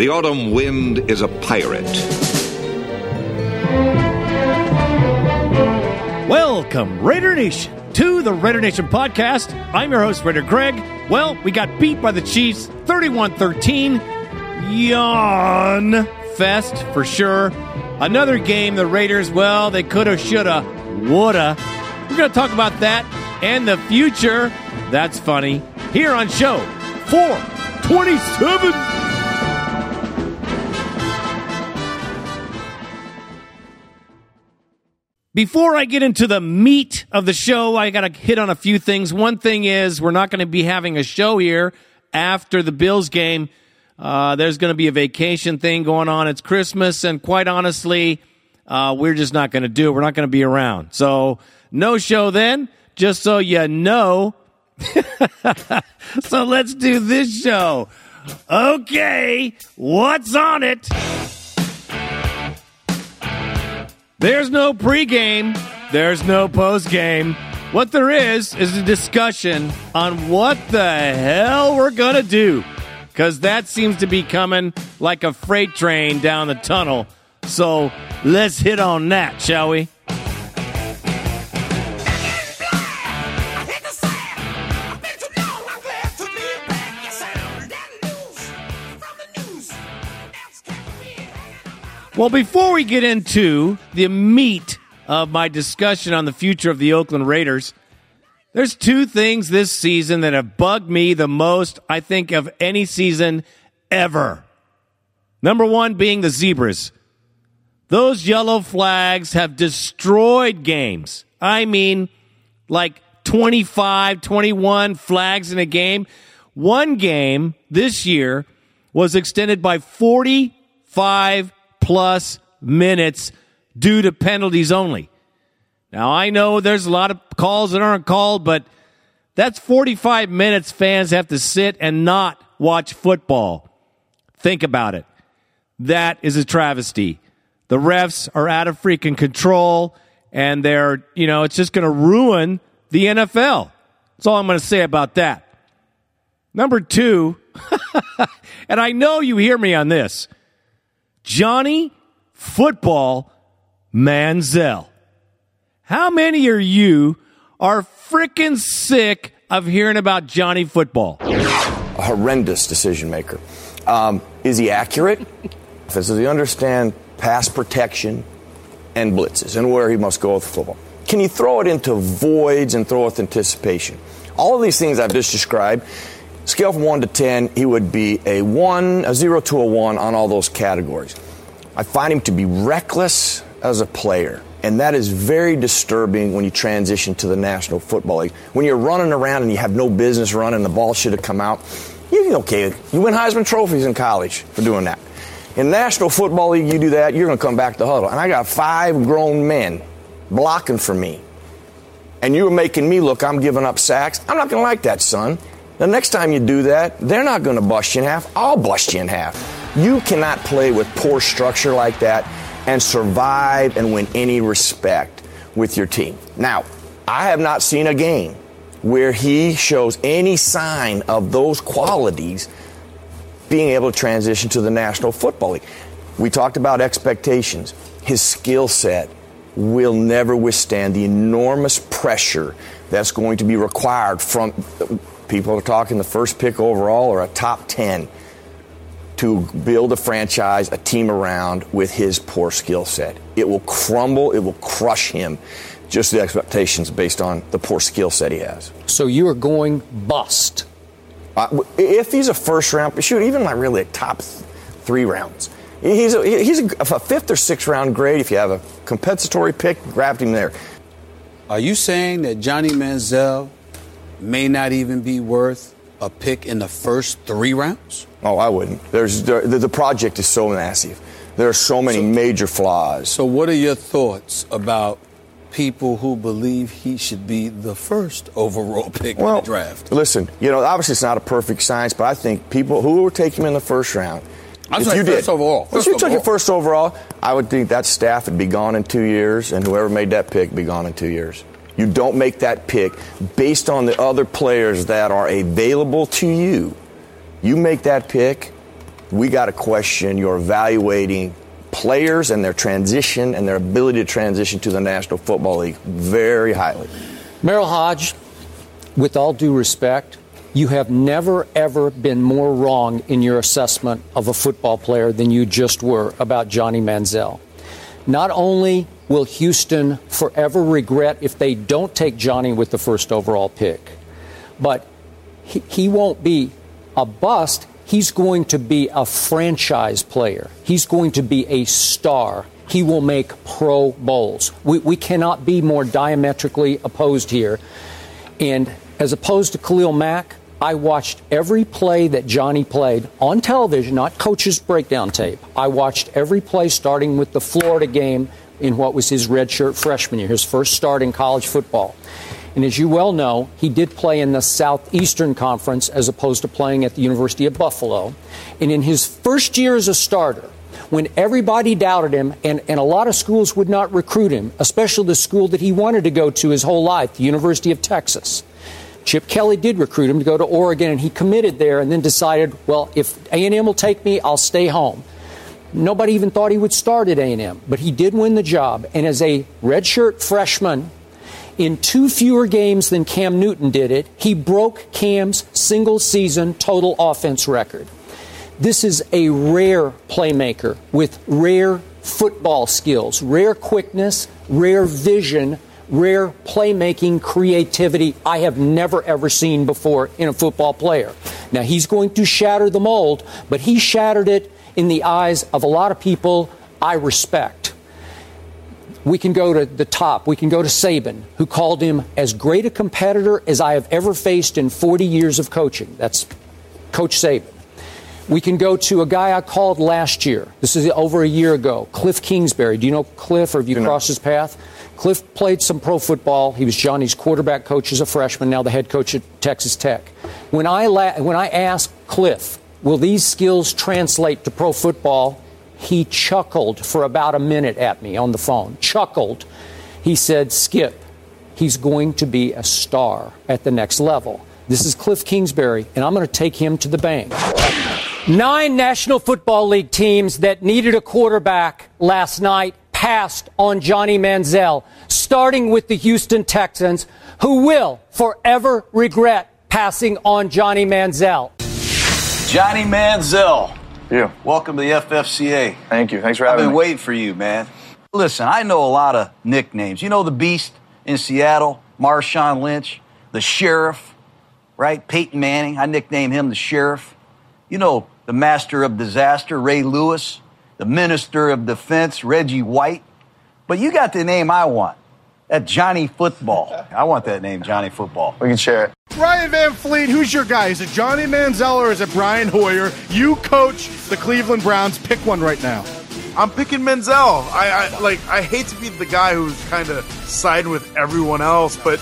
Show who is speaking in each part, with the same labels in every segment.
Speaker 1: The autumn wind is a pirate.
Speaker 2: Welcome, Raider Nation, to the Raider Nation podcast. I'm your host, Raider Greg. Well, we got beat by the Chiefs 31 13. Yawn fest for sure. Another game, the Raiders, well, they coulda, shoulda, woulda. We're going to talk about that and the future. That's funny. Here on show 427. Before I get into the meat of the show, I got to hit on a few things. One thing is, we're not going to be having a show here after the Bills game. Uh, there's going to be a vacation thing going on. It's Christmas, and quite honestly, uh, we're just not going to do it. We're not going to be around. So, no show then, just so you know. so, let's do this show. Okay, what's on it? There's no pregame, there's no postgame. What there is is a discussion on what the hell we're going to do. Because that seems to be coming like a freight train down the tunnel. So let's hit on that, shall we? Well, before we get into the meat of my discussion on the future of the Oakland Raiders, there's two things this season that have bugged me the most, I think, of any season ever. Number one being the zebras. Those yellow flags have destroyed games. I mean, like 25, 21 flags in a game. One game this year was extended by 45 plus minutes due to penalties only. Now, I know there's a lot of calls that aren't called, but that's 45 minutes fans have to sit and not watch football. Think about it. That is a travesty. The refs are out of freaking control, and they're, you know, it's just going to ruin the NFL. That's all I'm going to say about that. Number two, and I know you hear me on this Johnny Football Manziel. How many of you are freaking sick of hearing about Johnny Football?
Speaker 3: A horrendous decision maker. Um, is he accurate? Does he understand pass protection and blitzes and where he must go with the football? Can he throw it into voids and throw with anticipation? All of these things I've just described, scale from 1 to 10, he would be a 1, a 0 to a 1 on all those categories. I find him to be reckless as a player. And that is very disturbing when you transition to the National Football League. When you're running around and you have no business running, the ball should have come out. You okay. You win Heisman trophies in college for doing that. In National Football League, you do that, you're going to come back to huddle. And I got five grown men blocking for me. And you're making me look, I'm giving up sacks. I'm not going to like that, son. The next time you do that, they're not going to bust you in half. I'll bust you in half. You cannot play with poor structure like that and survive and win any respect with your team. Now, I have not seen a game where he shows any sign of those qualities being able to transition to the National Football League. We talked about expectations. His skill set will never withstand the enormous pressure that's going to be required from people are talking the first pick overall or a top 10 to build a franchise, a team around with his poor skill set. It will crumble, it will crush him. Just the expectations based on the poor skill set he has.
Speaker 4: So you are going bust.
Speaker 3: Uh, if he's a first round, shoot, even like really a top th- three rounds. He's a, he's a, a, fifth or sixth round grade. If you have a compensatory pick, grabbed him there.
Speaker 5: Are you saying that Johnny Manziel may not even be worth a pick in the first three rounds?
Speaker 3: Oh, I wouldn't. There's the, the project is so massive. There are so many so, major flaws.
Speaker 5: So, what are your thoughts about people who believe he should be the first overall pick
Speaker 3: well,
Speaker 5: in the draft?
Speaker 3: Listen, you know, obviously it's not a perfect science, but I think people who will take him in the first round.
Speaker 5: I'm if you
Speaker 3: did,
Speaker 5: overall.
Speaker 3: First if you took it first overall, I would think that staff would be gone in two years, and whoever made that pick would be gone in two years. You don't make that pick based on the other players that are available to you. You make that pick, we got to question your evaluating players and their transition and their ability to transition to the National Football League very highly.
Speaker 4: Merril Hoge, with all due respect, you have never, ever been more wrong in your assessment of a football player than you just were about Johnny Manziel. Not only will Houston forever regret if they don't take Johnny with the first overall pick, but he, he won't be a bust. He's going to be a franchise player. He's going to be a star. He will make Pro Bowls. We, we cannot be more diametrically opposed here. And as opposed to Khalil Mack, I watched every play that Johnny played on television, not coach's breakdown tape. I watched every play starting with the Florida game in what was his redshirt freshman year, his first start in college football. And as you well know, he did play in the Southeastern Conference as opposed to playing at the University of Buffalo. And in his first year as a starter, when everybody doubted him and, and a lot of schools would not recruit him, especially the school that he wanted to go to his whole life, the University of Texas. Chip Kelly did recruit him to go to Oregon, and he committed there and then decided, well, if A&M will take me, I'll stay home. Nobody even thought he would start at A&M, but he did win the job. And as a redshirt freshman, in two fewer games than Cam Newton did it, he broke Cam's single season total offense record. This is a rare playmaker with rare football skills, rare quickness, rare vision, rare playmaking creativity I have never ever seen before in a football player. Now he's going to shatter the mold, but he shattered it in the eyes of a lot of people I respect. We can go to the top. We can go to Saban, who called him as great a competitor as I have ever faced in 40 years of coaching. That's Coach Saban. We can go to a guy I called last year. This is over a year ago, Cliff Kingsbury. Do you know Cliff or have you crossed his path? Cliff played some pro football. He was Johnny's quarterback coach as a freshman, now the head coach at Texas Tech. When I, la- when I asked Cliff, will these skills translate to pro football? He chuckled for about a minute at me on the phone. Chuckled. He said, Skip, he's going to be a star at the next level. This is Cliff Kingsbury, and I'm going to take him to the bank. Nine National Football League teams that needed a quarterback last night passed on Johnny Manziel, starting with the Houston Texans, who will forever regret passing on Johnny Manziel.
Speaker 6: Johnny Manziel.
Speaker 3: Yeah.
Speaker 6: Welcome to the FFCA.
Speaker 3: Thank you. Thanks for having me.
Speaker 6: I've been
Speaker 3: me.
Speaker 6: waiting for you, man. Listen, I know a lot of nicknames. You know the Beast in Seattle, Marshawn Lynch, the Sheriff, right? Peyton Manning. I nickname him the Sheriff. You know the Master of Disaster, Ray Lewis, the Minister of Defense, Reggie White. But you got the name I want. That Johnny Football. I want that name, Johnny Football.
Speaker 3: We can share it.
Speaker 7: Ryan Van Fleet, who's your guy? Is it Johnny Manziel or is it Brian Hoyer? You coach the Cleveland Browns. Pick one right now.
Speaker 8: I'm picking Manziel. I, I like. I hate to be the guy who's kind of siding with everyone else, but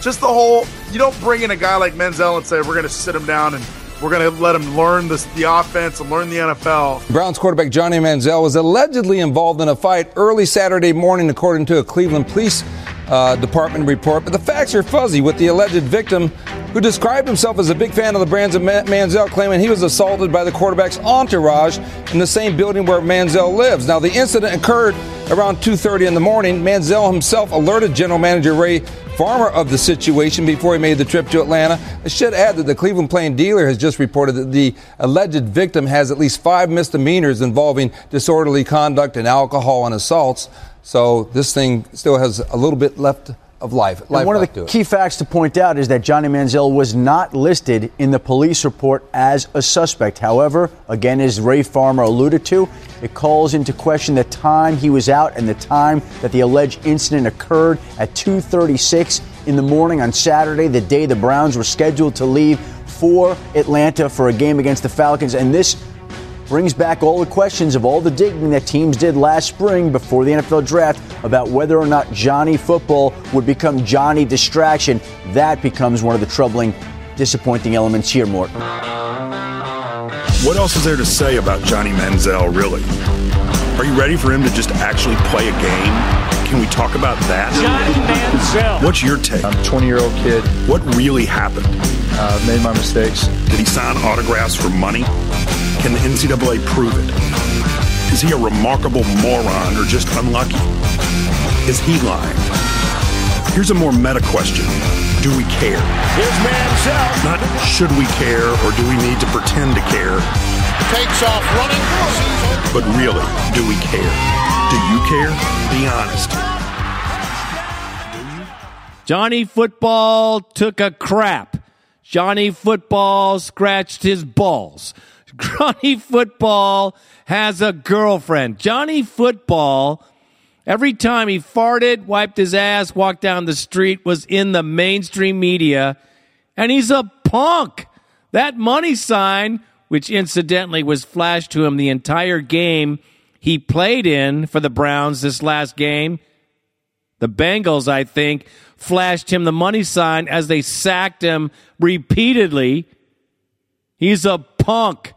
Speaker 8: just the whole. You don't bring in a guy like Manziel and say we're going to sit him down and we're going to let him learn this, the offense and learn the NFL.
Speaker 9: Browns quarterback Johnny Manziel was allegedly involved in a fight early Saturday morning, according to a Cleveland police uh, department report. But the facts are fuzzy, with the alleged victim, who described himself as a big fan of the Brands of Ma- Manziel, claiming he was assaulted by the quarterback's entourage in the same building where Manziel lives. Now, the incident occurred around 2:30 in the morning. Manziel himself alerted General Manager Ray Farmer of the situation before he made the trip to Atlanta. I should add that the Cleveland Plain Dealer has just reported that the alleged victim has at least five misdemeanors involving disorderly conduct and alcohol and assaults. So this thing still has a little bit left of life. life
Speaker 10: one of the key facts to point out is that Johnny Manziel was not listed in the police report as a suspect. However, again, as Ray Farmer alluded to, it calls into question the time he was out and the time that the alleged incident occurred at 2:36 in the morning on Saturday, the day the Browns were scheduled to leave for Atlanta for a game against the Falcons. And this brings back all the questions of all the digging that teams did last spring before the NFL draft about whether or not Johnny football would become Johnny distraction. That becomes one of the troubling, disappointing elements here, Mort.
Speaker 11: What else is there to say about Johnny Manziel, really? Are you ready for him to just actually play a game? Can we talk about that?
Speaker 4: Johnny Manziel.
Speaker 11: What's your take?
Speaker 12: I'm a 20 year old kid.
Speaker 11: What really happened?
Speaker 12: uh, made my mistakes.
Speaker 11: Did he sign autographs for money? Can the NCAA prove it? Is he a remarkable moron or just unlucky? Is he lying? Here's a more meta question. Do we care?
Speaker 13: Here's Manziel.
Speaker 11: Not should we care or do we need to pretend to care,
Speaker 13: Takes off running.
Speaker 11: but really, do we care? Do you care? Be honest.
Speaker 2: Johnny Football took a crap. Johnny Football scratched his balls. Johnny Football has a girlfriend. Johnny Football, every time he farted, wiped his ass, walked down the street, was in the mainstream media, and he's a punk. That money sign, which incidentally was flashed to him the entire game he played in for the Browns this last game, the Bengals, I think, flashed him the money sign as they sacked him repeatedly. He's a punk.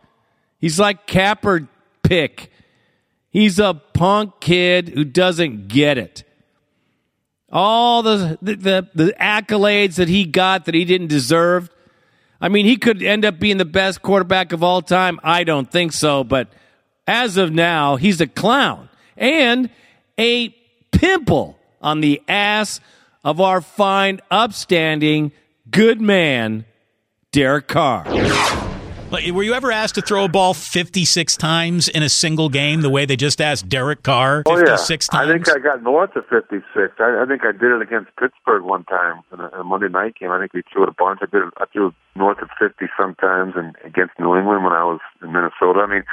Speaker 2: He's like Capper Pick. He's a punk kid who doesn't get it. All the, the, the, the accolades that he got that he didn't deserve. I mean, he could end up being the best quarterback of all time. I don't think so, but as of now, he's a clown and a pimple on the ass of our fine, upstanding, good man, Derek Carr.
Speaker 14: Like, Were you ever asked to throw a ball 56 times in a single game the way they just asked Derek Carr
Speaker 15: Oh yeah,
Speaker 14: 56
Speaker 15: I think I got north of 56. I, I think I did it against Pittsburgh one time in a, in a Monday night game. I think we threw it a bunch. I did it, I threw it north of 50 sometimes, and against New England when I was in Minnesota. I mean,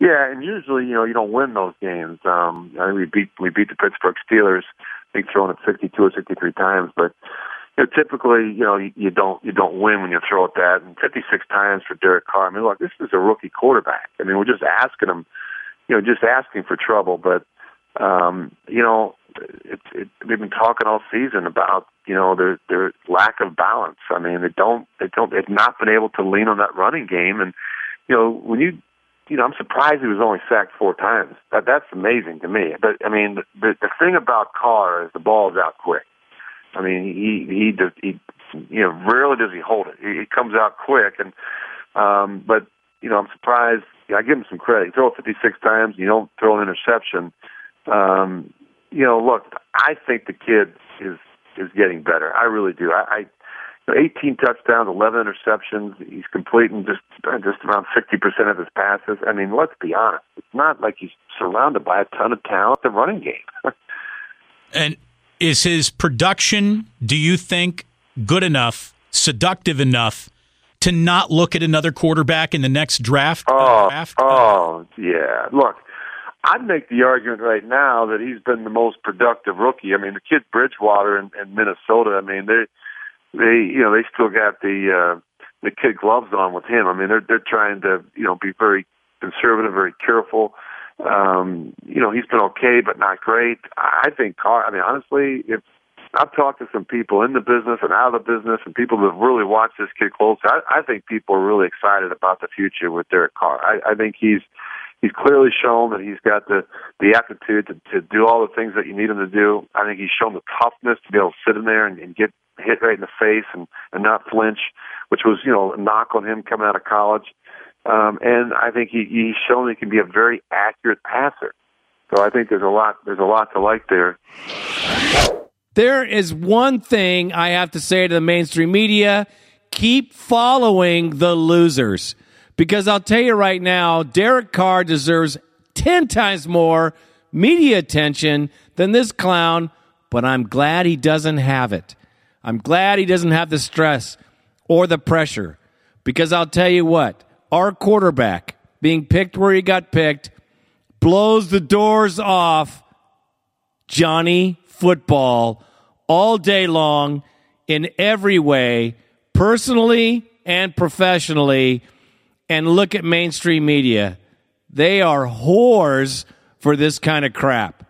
Speaker 15: yeah, and usually you know you don't win those games. Um, I think we beat we beat the Pittsburgh Steelers. I think throwing it 52 or 53 times, but you know, typically, you know, you, don't you don't win when you throw it that. And 56 times for Derek Carr. I mean, look, this is a rookie quarterback. I mean, we're just asking him, you know, just asking for trouble. But um, you know, it, it, they've been talking all season about you know their their lack of balance. I mean, they don't they don't they've not been able to lean on that running game. And you know, when you you know, I'm surprised he was only sacked four times. That that's amazing to me. But I mean, the the thing about Carr is the ball is out quick. I mean, he he does he you know rarely does he hold it. He, he comes out quick, and um, but you know I'm surprised. You know, I give him some credit. You throw it 56 times, you don't throw an interception. Um, you know, look, I think the kid is is getting better. I really do. I, I you know, 18 touchdowns, 11 interceptions. He's completing just just around 60% of his passes. I mean, let's be honest. It's not like he's surrounded by a ton of talent. The running game.
Speaker 14: And is his production, do you think, good enough, seductive enough to not look at another quarterback in the next draft?
Speaker 15: Oh,
Speaker 14: draft?
Speaker 15: oh, yeah. Look, I'd make the argument right now that he's been the most productive rookie. I mean, the kid Bridgewater in, in Minnesota. I mean, they, they, you know, they still got the uh, the kid gloves on with him. I mean, they're they're trying to, you know, be very conservative, very careful. Um, you know, he's been okay, but not great. I think Carr. I mean, honestly, if I've talked to some people in the business and out of the business, and people that have really watched this kid closely, I, I think people are really excited about the future with Derek Carr. I, I think he's he's clearly shown that he's got the the aptitude to, to do all the things that you need him to do. I think he's shown the toughness to be able to sit in there and, and get hit right in the face and and not flinch, which was you know a knock on him coming out of college. Um, and I think he, he's shown he can be a very accurate passer. So I think there's a lot there's a lot to like there.
Speaker 2: There is one thing I have to say to the mainstream media keep following the losers. Because I'll tell you right now, Derek Carr deserves 10 times more media attention than this clown, but I'm glad he doesn't have it. I'm glad he doesn't have the stress or the pressure. Because I'll tell you what, our quarterback being picked where he got picked blows the doors off Johnny football all day long in every way, personally and professionally. And look at mainstream media. They are whores for this kind of crap.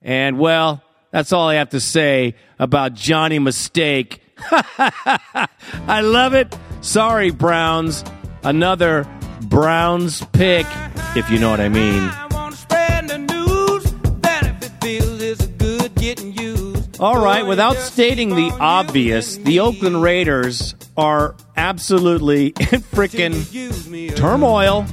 Speaker 2: And well, that's all I have to say about Johnny Mistake. I love it. Sorry, Browns. Another Browns pick, if you know what I mean. All right, without stating the obvious, the Oakland Raiders are absolutely in freaking turmoil.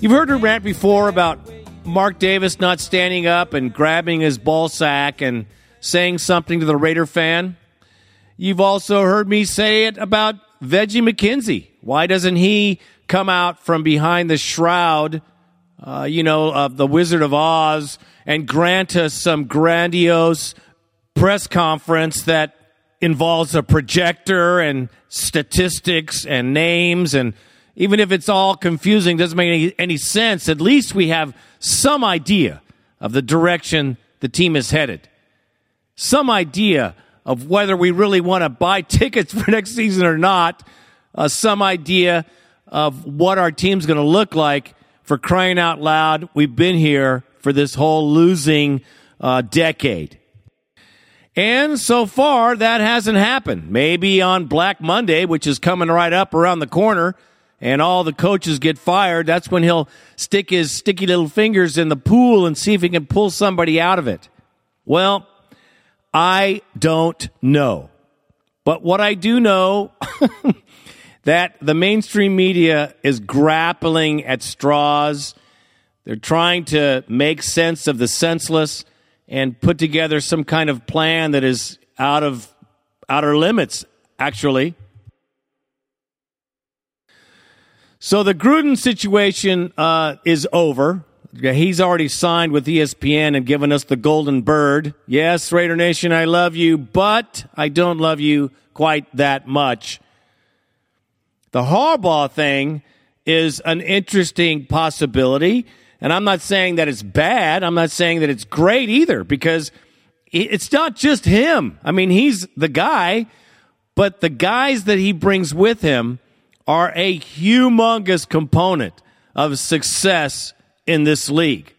Speaker 2: You've heard her rant before about Mark Davis not standing up and grabbing his ball sack and saying something to the Raider fan. You've also heard me say it about Veggie McKenzie. Why doesn't he come out from behind the shroud, uh, you know, of the Wizard of Oz and grant us some grandiose press conference that involves a projector and statistics and names and even if it's all confusing doesn't make any, any sense. At least we have some idea of the direction the team is headed. Some idea of whether we really want to buy tickets for next season or not. Uh, some idea of what our team's going to look like for crying out loud we've been here for this whole losing uh, decade. And so far, that hasn't happened. Maybe on Black Monday, which is coming right up around the corner, and all the coaches get fired, that's when he'll stick his sticky little fingers in the pool and see if he can pull somebody out of it. Well, I don't know. But what I do know that the mainstream media is grappling at straws. They're trying to make sense of the senseless and put together some kind of plan that is out of outer limits, actually. So the Gruden situation uh, is over. He's already signed with ESPN and given us the golden bird. Yes, Raider Nation, I love you, but I don't love you quite that much. The Harbaugh thing is an interesting possibility. And I'm not saying that it's bad. I'm not saying that it's great either because it's not just him. I mean, he's the guy, but the guys that he brings with him are a humongous component of success in this league.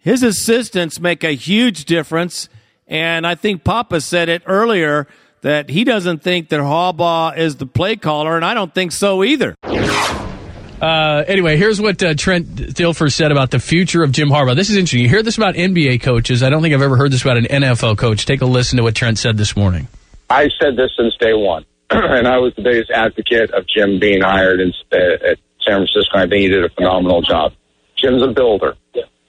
Speaker 2: His assistants make a huge difference. And I think Papa said it earlier that he doesn't think that Harbaugh is the play caller, and I don't think so either.
Speaker 16: Uh, anyway, here's what uh, Trent Dilfer said about the future of Jim Harbaugh. This is interesting. You hear this about NBA coaches. I don't think I've ever heard this about an NFL coach. Take a listen to what Trent said this morning.
Speaker 17: I said this since day one, and I was the biggest advocate of Jim being hired in, uh, at San Francisco. I think he did a phenomenal job. Jim's a builder.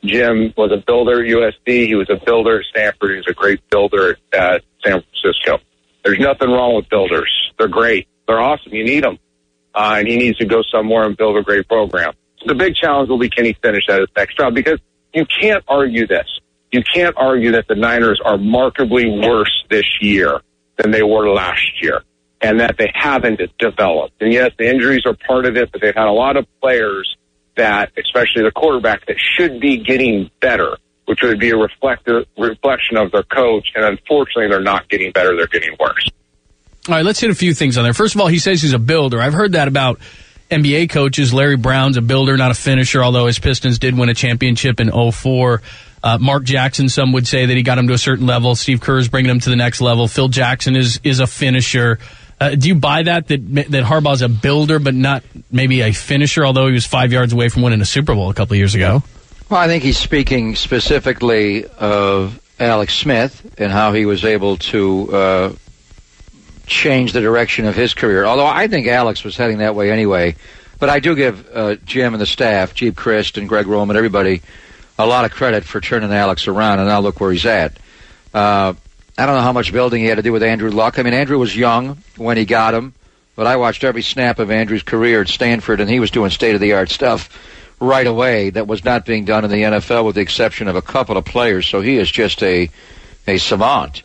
Speaker 17: Jim was a builder at USC. He was a builder at Stanford. He was a great builder at San Francisco. There's nothing wrong with builders. They're great. They're awesome. You need them uh, and he needs to go somewhere and build a great program. The big challenge will be can he finish at his next job because you can't argue this. You can't argue that the Niners are markedly worse this year than they were last year and that they haven't developed. And yes, the injuries are part of it, but they've had a lot of players that, especially the quarterback, that should be getting better, which would be a reflection of their coach. And unfortunately, they're not getting better. They're getting worse.
Speaker 16: All right, let's hit a few things on there. First of all, he says he's a builder. I've heard that about NBA coaches. Larry Brown's a builder, not a finisher, although his Pistons did win a championship in 04. Uh, Mark Jackson, some would say that he got him to a certain level. Steve Kerr is bringing him to the next level. Phil Jackson is is a finisher. Uh, do you buy that that that Harbaugh's a builder, but not maybe a finisher? Although he was five yards away from winning a Super Bowl a couple of years ago.
Speaker 18: Well, I think he's speaking specifically of Alex Smith and how he was able to uh, change the direction of his career. Although I think Alex was heading that way anyway. But I do give uh, Jim and the staff, Geep Chryst and Greg Roman, everybody, a lot of credit for turning Alex around, and now look where he's at. Uh, I don't know how much building he had to do with Andrew Luck. I mean, Andrew was young when he got him, but I watched every snap of Andrew's career at Stanford, and he was doing state of the art stuff right away that was not being done in the NFL, with the exception of a couple of players. So he is just a a savant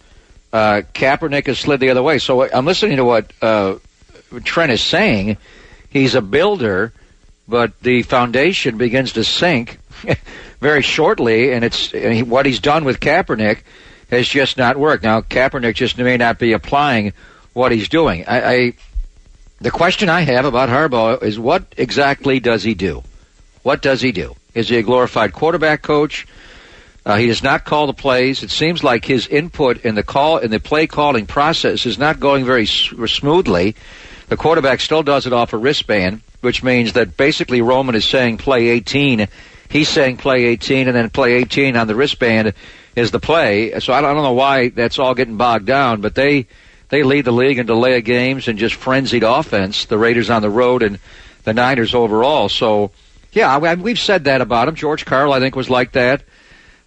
Speaker 18: uh, Kaepernick has slid the other way. So I'm listening to what uh, Trent is saying. He's a builder, but the foundation begins to sink very shortly, and it's and what he's done with Kaepernick has just not worked. Now Kaepernick just may not be applying what he's doing. I, I the question I have about Harbaugh is what exactly does he do? What does he do? Is he a glorified quarterback coach? Uh, he does not call the plays. It seems like his input in the call in the play calling process is not going very s- smoothly. The quarterback still does it off a wristband, which means that basically Roman is saying play 18. He's saying play 18, and then play 18 on the wristband is the play. So I don't, I don't know why that's all getting bogged down, but they they lead the league in delay of games and just frenzied offense. The Raiders on the road and the Niners overall. So yeah, we've said that about him. George Karl, I think, was like that.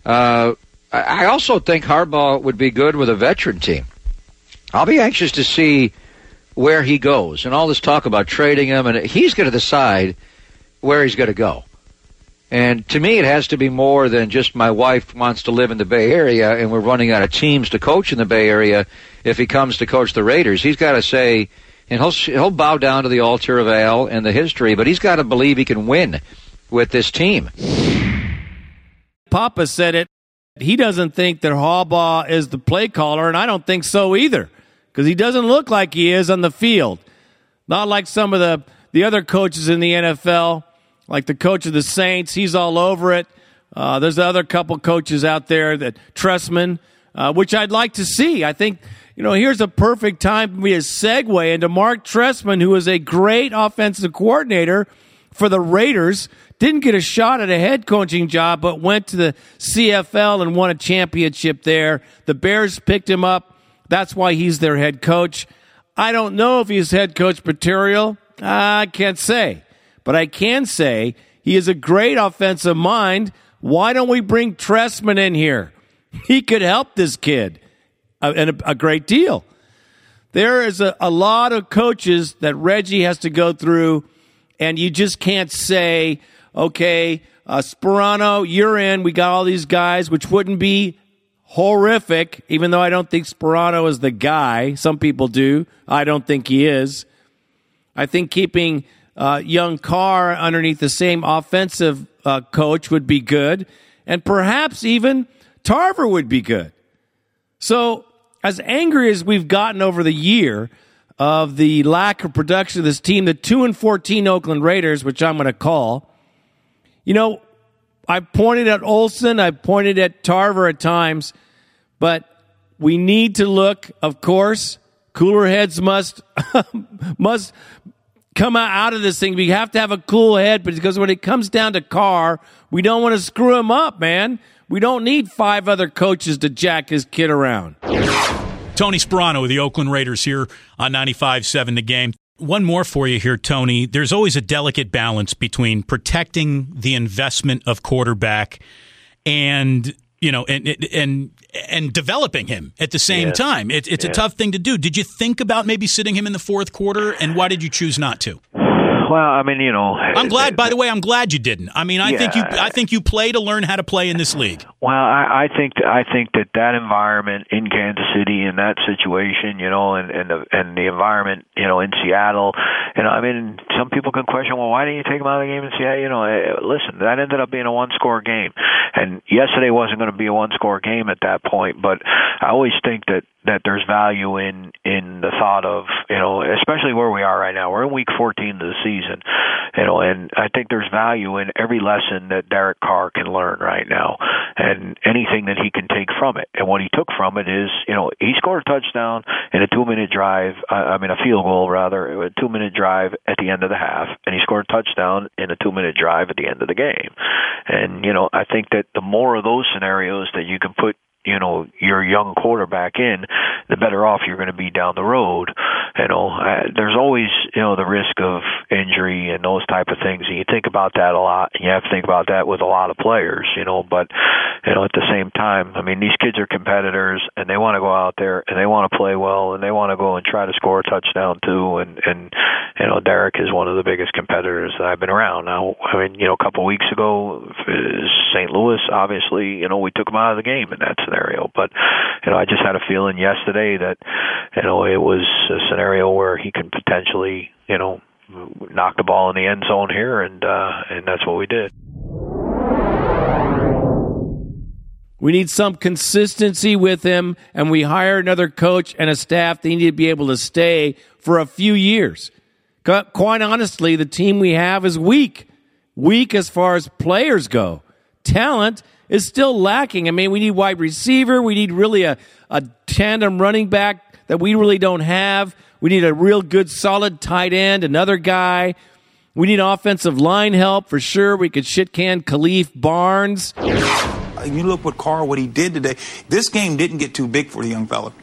Speaker 18: Uh, I also think Harbaugh would be good with a veteran team. I'll be anxious to see where he goes and all this talk about trading him, and he's going to decide where he's going to go. And to me, it has to be more than just my wife wants to live in the Bay Area and we're running out of teams to coach in the Bay Area. If he comes to coach the Raiders, he's got to say, and he'll he'll bow down to the altar of Al and the history, but he's got to believe he can win with this team.
Speaker 2: Papa said it. He doesn't think that Harbaugh is the play caller, and I don't think so either, because he doesn't look like he is on the field. Not like some of the, the other coaches in the NFL, like the coach of the Saints. He's all over it. Uh, there's other couple coaches out there that Trestman, uh, which I'd like to see. I think you know here's a perfect time for me to segue into Marc Trestman, who is a great offensive coordinator for the Raiders. Didn't get a shot at a head coaching job, but went to the CFL and won a championship there. The Bears picked him up. That's why he's their head coach. I don't know if he's head coach material. I can't say. But I can say he is a great offensive mind. Why don't we bring Trestman in here? He could help this kid uh, and a, a great deal. There is a, a lot of coaches that Reggie has to go through, and you just can't say, okay, uh, Sparano, you're in. We got all these guys, which wouldn't be horrific, even though I don't think Sparano is the guy. Some people do. I don't think he is. I think keeping uh, young Carr underneath the same offensive uh, coach would be good, and perhaps even Tarver would be good. So, as angry as we've gotten over the year of the lack of production of this team, the two and fourteen Oakland Raiders, which I'm going to call, you know, I pointed at Olson, I pointed at Tarver at times, but we need to look, of course, cooler heads must must come out of this thing. We have to have a cool head, because when it comes down to Carr, we don't want to screw him up, man. We don't need five other coaches to jack his kid around.
Speaker 14: Tony Sparano with the Oakland Raiders here on 95.7 The Game. One more for you here, Tony. There's always a delicate balance between protecting the investment of quarterback and you know and and and developing him at the same
Speaker 19: Yes.
Speaker 14: time. It, it's a tough thing to do. Did you think about maybe sitting him in the fourth quarter, and why did you choose not to?
Speaker 19: Well, I mean, you know,
Speaker 14: I'm glad. By the way, I'm glad you didn't. I mean, I think you, I think you play to learn how to play in this league.
Speaker 19: Well, I, I think I think that that environment in Kansas City in that situation, you know, and and the and the environment, you know, in Seattle, you know, I mean, some people can question, well, why didn't you take him out of the game in Seattle? You know, eh, listen, that ended up being a one-score game, and yesterday wasn't going to be a one-score game at that point. But I always think that that there's value in in the thought of you know, especially where we are right now. We're in week 14 of the season, you know, and I think there's value in every lesson that Derek Carr can learn right now, and anything that he can take from it. And what he took from it is, you know, he scored a touchdown in a two-minute drive. I I mean, a field goal rather, a two-minute drive at the end of the half, and he scored a touchdown in a two-minute drive at the end of the game. And you know, I think that the more of those scenarios that you can put you know your young quarterback in, the better off you're going to be down the road. You know, uh, there's always you know the risk of injury and those type of things, and you think about that a lot. And you have to think about that with a lot of players. You know, but you know at the same time, I mean these kids are competitors and they want to go out there and they want to play well and they want to go and try to score a touchdown too. And and you know Derek is one of the biggest competitors that I've been around. Now, I mean you know a couple weeks ago, St. Louis obviously you know we took him out of the game in that scenario, but you know I just had a feeling yesterday that you know it was a scenario where he can potentially you know knock the ball in the end zone here, and uh, and that's what we did.
Speaker 2: We need some consistency with him, and we hire another coach and a staff. They need to be able to stay for a few years. Quite honestly, the team we have is weak. Weak as far as players go. Talent is still lacking. I mean, we need wide receiver. We need really a, a tandem running back that we really don't have. We need a real good, solid tight end, another guy. We need offensive line help for sure. We could shit can Khalif Barnes.
Speaker 20: You look what Carr, what he did today. This game didn't get too big for the young fella.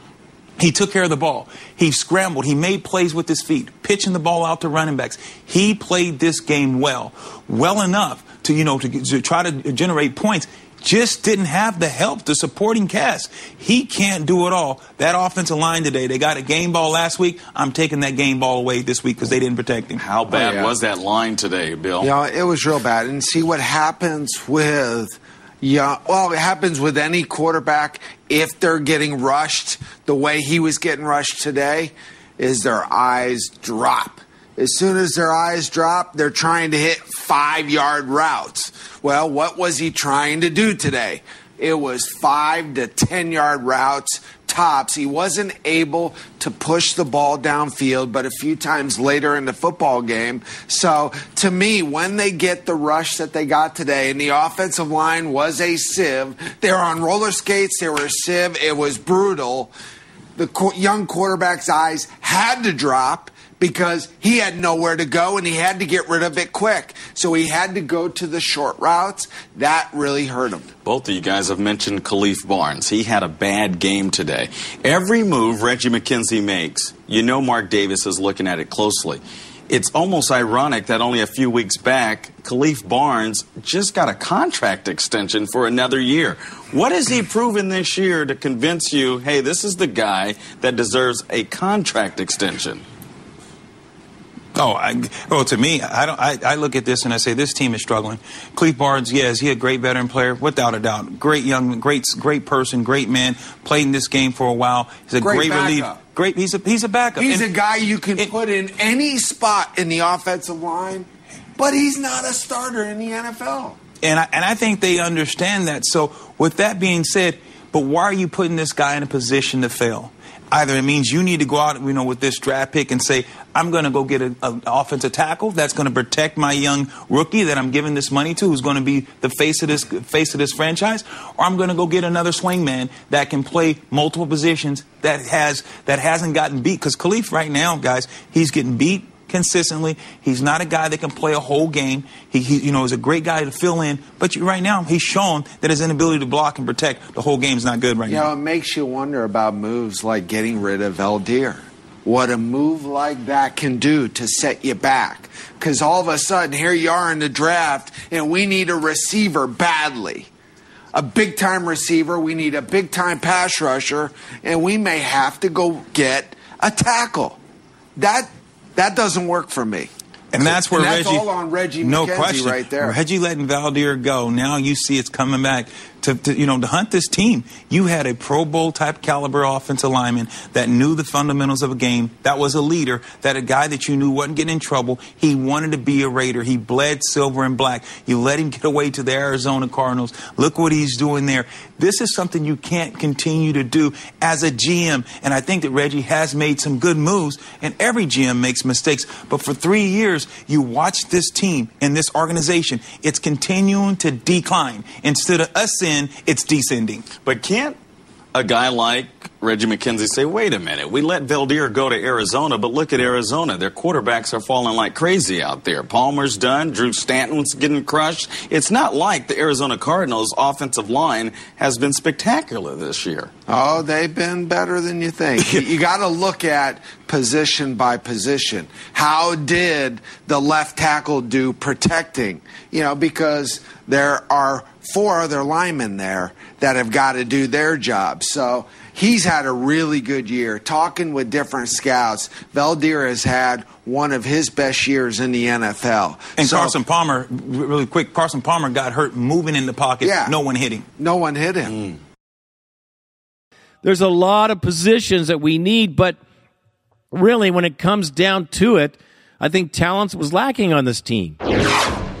Speaker 20: He took care of the ball. He scrambled. He made plays with his feet, pitching the ball out to running backs. He played this game well, well enough to you know to, to try to generate points. Just didn't have the help, the supporting cast. He can't do it all. That offensive line today, they got a game ball last week. I'm taking that game ball away this week because they didn't protect him.
Speaker 21: How bad
Speaker 22: Oh, yeah.
Speaker 21: was that line today, Bill?
Speaker 22: You know, it was real bad. And see what happens with, yeah, well, it happens with any quarterback if they're getting rushed the way he was getting rushed today, is their eyes drop. As soon as their eyes drop, they're trying to hit five yard routes. Well, what was he trying to do today? It was five to 10 yard routes tops. He wasn't able to push the ball downfield, but a few times later in the football game. So to me, when they get the rush that they got today, and the offensive line was a sieve, they were on roller skates, they were a sieve, it was brutal. The young quarterback's eyes had to drop because he had nowhere to go and he had to get rid of it quick. So he had to go to the short routes. That really hurt him.
Speaker 21: Both of you guys have mentioned Khalif Barnes. He had a bad game today. Every move Reggie McKenzie makes, you know Mark Davis is looking at it closely. It's almost ironic that only a few weeks back, Khalif Barnes just got a contract extension for another year. What has he proven this year to convince you, hey, this is the guy that deserves a contract extension?
Speaker 20: Oh, I, well, to me, I don't. I, I look at this and I say this team is struggling. Cleve Barnes, yes, he a great veteran player, without a doubt. Great young, great, great person, great man. Played in this game for a while. He's a
Speaker 22: Great
Speaker 20: great, relief. Great. He's a he's a backup.
Speaker 22: He's
Speaker 20: And-
Speaker 22: a guy you can put in any spot in the offensive line, but he's not a starter in the NFL.
Speaker 20: And I, and I think they understand that. So with that being said, but why are you putting this guy in a position to fail? Either it means you need to go out, you know, with this draft pick and say, I'm going to go get an offensive tackle that's going to protect my young rookie that I'm giving this money to, who's going to be the face of this face of this franchise, or I'm going to go get another swingman that can play multiple positions that has that hasn't gotten beat. Because Khalif right now, guys, he's getting beat consistently. He's not a guy that can play a whole game. He, he you know, is a great guy to fill in. But you, right now, he's shown that his inability to block and protect the whole game is not good right
Speaker 22: You
Speaker 20: now.
Speaker 22: know, it makes you wonder about moves like getting rid of Veldheer. What a move like that can do to set you back. Because all of a sudden, here you are in the draft, and we need a receiver badly. A big time receiver. We need a big time pass rusher, and we may have to go get a tackle. That that doesn't work for me.
Speaker 20: And that's where
Speaker 22: And that's
Speaker 20: Reggie.
Speaker 22: all on Reggie
Speaker 20: no
Speaker 22: McKenzie
Speaker 20: question.
Speaker 22: right there.
Speaker 20: Reggie letting Veldheer go. Now you see it's coming back to, to you know to hunt this team. You had a Pro Bowl type caliber offensive lineman that knew the fundamentals of a game. That was a leader. That a guy that you knew wasn't getting in trouble. He wanted to be a Raider. He bled silver and black. You let him get away to the Arizona Cardinals. Look what he's doing there. This is something you can't continue to do as a GM. And I think that Reggie has made some good moves. And every GM makes mistakes. But for three years, you watch this team and this organization. It's continuing to decline. Instead of it's descending.
Speaker 21: But can't a guy like Reggie McKenzie say, wait a minute, we let Veldheer go to Arizona, but look at Arizona. Their quarterbacks are falling like crazy out there. Palmer's done, Drew Stanton's getting crushed. It's not like the Arizona Cardinals' offensive line has been spectacular this year.
Speaker 22: Oh, they've been better than you think. you you got to look at position by position. How did the left tackle do protecting? You know, because there are four other linemen there that have got to do their job. So he's had a really good year. Talking with different scouts, Veldheer has had one of his best years in the NFL.
Speaker 20: And
Speaker 22: So-
Speaker 20: Carson Palmer, really quick, Carson Palmer got hurt moving in the pocket.
Speaker 22: Yeah.
Speaker 20: No one hit him.
Speaker 22: No one hit him. Mm.
Speaker 2: There's a lot of positions that we need, but really, when it comes down to it, I think talent was lacking on this team.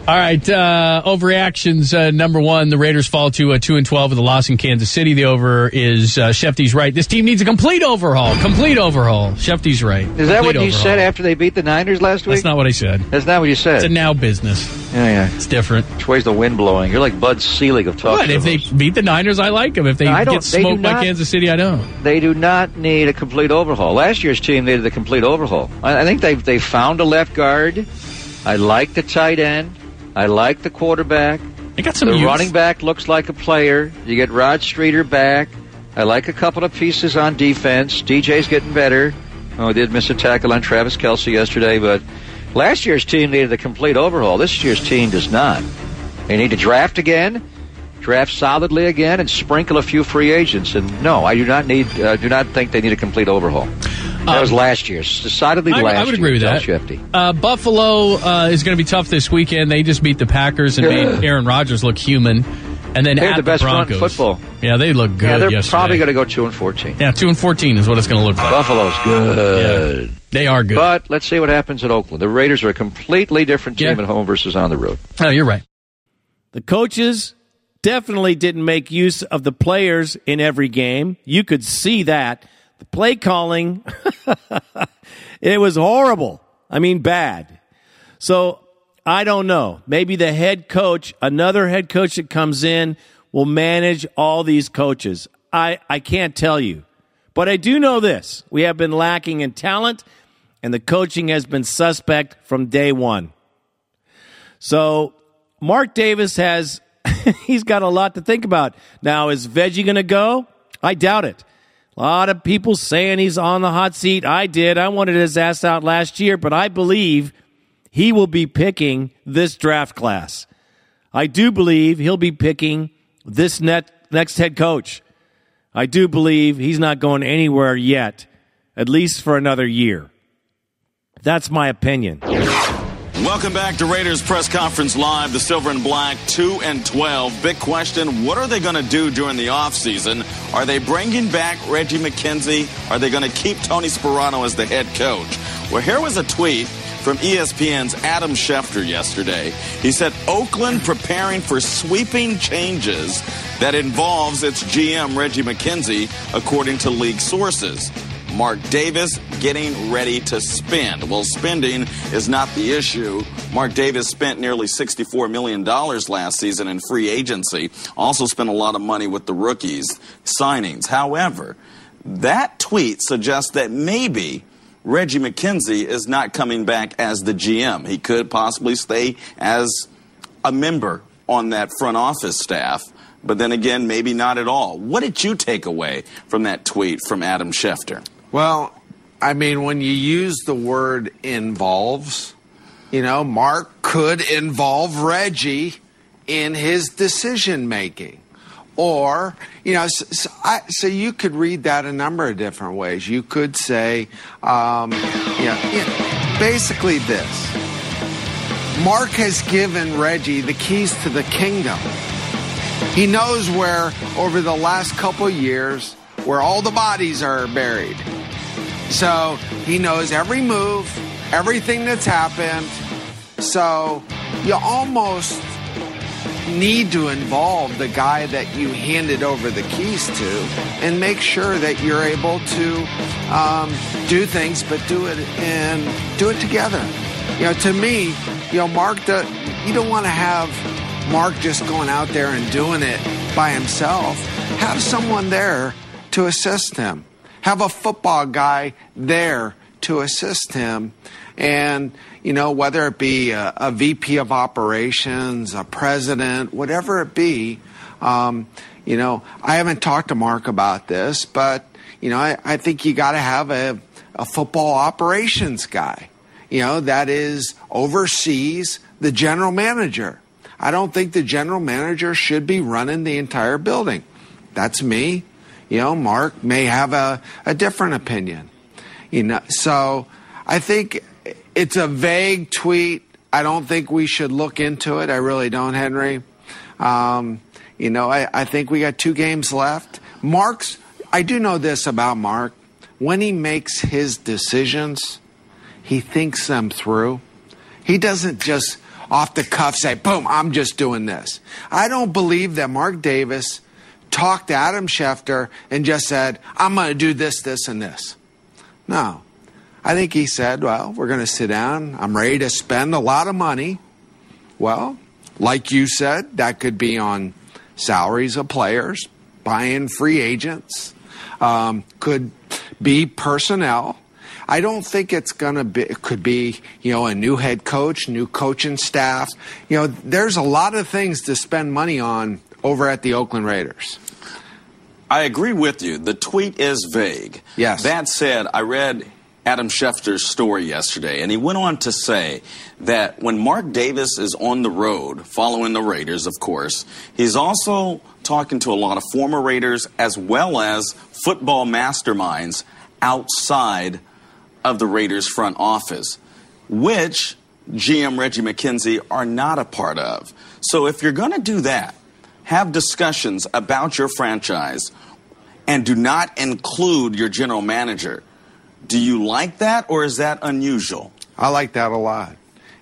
Speaker 16: All right, uh, overreactions. Uh, number one, the Raiders fall to a two and twelve with a loss in Kansas City. The over is uh, Schefty's right. This team needs a complete overhaul. Complete overhaul. Schefty's right.
Speaker 18: Is that
Speaker 16: Complete
Speaker 18: what you
Speaker 16: overhaul.
Speaker 18: said after they beat the Niners last week?
Speaker 16: That's not what I said.
Speaker 18: That's not what you said.
Speaker 16: It's a now business.
Speaker 18: yeah, yeah.
Speaker 16: It's different.
Speaker 18: Which way's the wind blowing? You're like Bud Selig of talk
Speaker 16: What if they beat the Niners? I like them. If they
Speaker 18: No, I don't-
Speaker 16: get
Speaker 18: they do
Speaker 16: smoked by
Speaker 18: not-
Speaker 16: Kansas City, I don't.
Speaker 18: They do not need a complete overhaul. Last year's team needed a complete overhaul. I, I think they they found a left guard. I like the tight end. I like the quarterback.
Speaker 16: They got some
Speaker 18: The running back looks like a player. You get Rod Streater back. I like a couple of pieces on defense. DJ's getting better. Oh, did miss a tackle on Travis Kelce yesterday, but last year's team needed a complete overhaul. This year's team does not. They need to draft again, draft solidly again, and sprinkle a few free agents. And no, I do not need. Uh, do not think they need a complete overhaul. That was last year's. Decidedly
Speaker 16: Um, I,
Speaker 18: last
Speaker 16: I would agree with
Speaker 18: year,
Speaker 16: that.
Speaker 18: Del Schefty.
Speaker 16: Uh, Buffalo uh, is going to be tough this weekend. They just beat the Packers and made Aaron Rodgers look human. And then
Speaker 18: They're
Speaker 16: at
Speaker 18: the best front in
Speaker 16: Broncos.
Speaker 18: football.
Speaker 16: Yeah, they look good
Speaker 18: yeah, they're
Speaker 16: yesterday.
Speaker 18: probably going to go two and fourteen.
Speaker 16: yeah, two and fourteen is what it's going to look like.
Speaker 18: Buffalo's good.
Speaker 16: Yeah, they are good.
Speaker 18: But let's see what happens at Oakland. The Raiders are a completely different team
Speaker 16: Yeah.
Speaker 18: at home versus on the road.
Speaker 16: No, you're right.
Speaker 2: The coaches definitely didn't make use of the players in every game. You could see that. The play calling, it was horrible. I mean, bad. So I don't know. Maybe the head coach, another head coach that comes in, will manage all these coaches. I, I can't tell you. But I do know this we have been lacking in talent, and the coaching has been suspect from day one. So Mark Davis has he's got a lot to think about. Now, is Veggie going to go? I doubt it. A lot of people saying he's on the hot seat. I did. I wanted his ass out last year, but I believe he will be picking this draft class. I do believe he'll be picking this net, next head coach. I do believe he's not going anywhere yet, at least for another year. That's my opinion.
Speaker 21: Welcome back to Raiders press conference live. The Silver and Black 2 and 12. Big question, what are they going to do during the offseason? Are they bringing back Reggie McKenzie? Are they going to keep Tony Sparano as the head coach? Well, here was a tweet from ESPN's Adam Schefter yesterday. He said Oakland preparing for sweeping changes that involves its GM Reggie McKenzie according to league sources. Mark Davis getting ready to spend. Well, spending is not the issue. Mark Davis spent nearly $64 million last season in free agency, also spent a lot of money with the rookies signings. However, that tweet suggests that maybe Reggie McKenzie is not coming back as the GM. He could possibly stay as a member on that front office staff. But then again, maybe not at all. What did you take away from that tweet from Adam Schefter?
Speaker 22: Well, I mean, when you use the word involves, you know, Mark could involve Reggie in his decision making. Or, you know, so, so, I, so you could read that a number of different ways. You could say, um, you know, you know, basically this Mark has given Reggie the keys to the kingdom. He knows where, over the last couple years, where all the bodies are buried. So he knows every move, everything that's happened. So you almost need to involve the guy that you handed over the keys to and make sure that you're able to um, do things, but do it and do it together. You know, to me, you know, Mark, you don't want to have Mark just going out there and doing it by himself. Have someone there to assist him. Have a football guy there to assist him. And, you know, whether it be a, a VP of operations, a president, whatever it be, um, you know, I haven't talked to Mark about this, but, you know, I, I think you got to have a, a football operations guy, you know, that is oversees the general manager. I don't think the general manager should be running the entire building. That's me. You know, Mark may have a, a different opinion. You know, so I think it's a vague tweet. I don't think we should look into it. I really don't, Henry. Um, you know, I, I think we got two games left. Mark's, I do know this about Mark. When he makes his decisions, he thinks them through. He doesn't just off the cuff say, boom, I'm just doing this. I don't believe that Mark Davis talked to Adam Schefter and just said, I'm going to do this, this, and this. No. I think he said, well, we're going to sit down. I'm ready to spend a lot of money. Well, like you said, that could be on salaries of players, buying free agents, um, could be personnel. I don't think it's going to be, it could be, you know, a new head coach, new coaching staff. You know, there's a lot of things to spend money on over at the Oakland Raiders.
Speaker 21: I agree with you. The tweet is vague.
Speaker 22: Yes.
Speaker 21: That said, I read Adam Schefter's story yesterday, and he went on to say that when Mark Davis is on the road, following the Raiders, of course, he's also talking to a lot of former Raiders as well as football masterminds outside of the Raiders front office, which GM Reggie McKenzie are not a part of. So if you're going to do that, have discussions about your franchise and do not include your general manager. Do you like that or is that unusual?
Speaker 22: I like that a lot.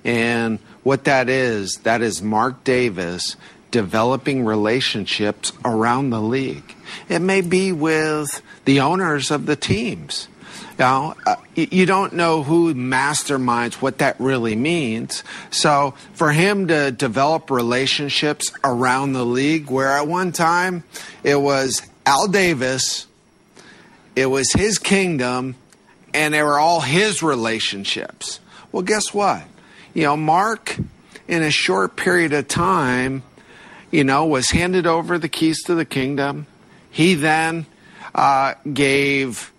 Speaker 22: And what that is, that is Mark Davis developing relationships around the league. It may be with the owners of the teams. Now, uh, you don't know who masterminds, what that really means. So, for him to develop relationships around the league, where at one time it was Al Davis, it was his kingdom, and they were all his relationships. Well, guess what? You know, Mark, in a short period of time, you know, was handed over the keys to the kingdom. He then uh, gave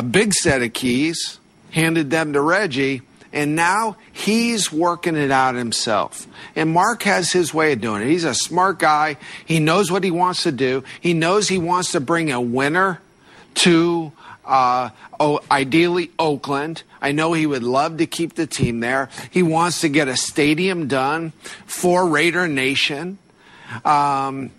Speaker 22: a big set of keys, handed them to Reggie, and now he's working it out himself. And Mark has his way of doing it. He's a smart guy. He knows what he wants to do. He knows he wants to bring a winner to uh, oh, ideally Oakland. I know he would love to keep the team there. He wants to get a stadium done for Raider Nation. Um,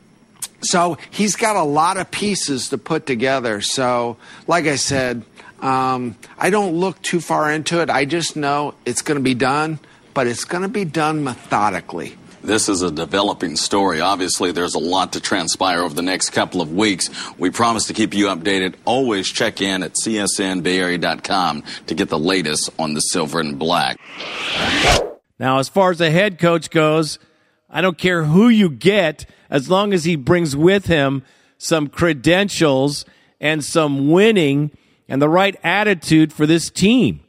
Speaker 22: so he's got a lot of pieces to put together. So, like I said, um, I don't look too far into it. I just know it's going to be done, but it's going to be done methodically.
Speaker 21: This is a developing story. Obviously, there's a lot to transpire over the next couple of weeks. We promise to keep you updated. Always check in at csnbayarea.com to get the latest on the silver and black.
Speaker 2: Now, as far as the head coach goes, I don't care who you get, as long as he brings with him some credentials and some winning and the right attitude for this team.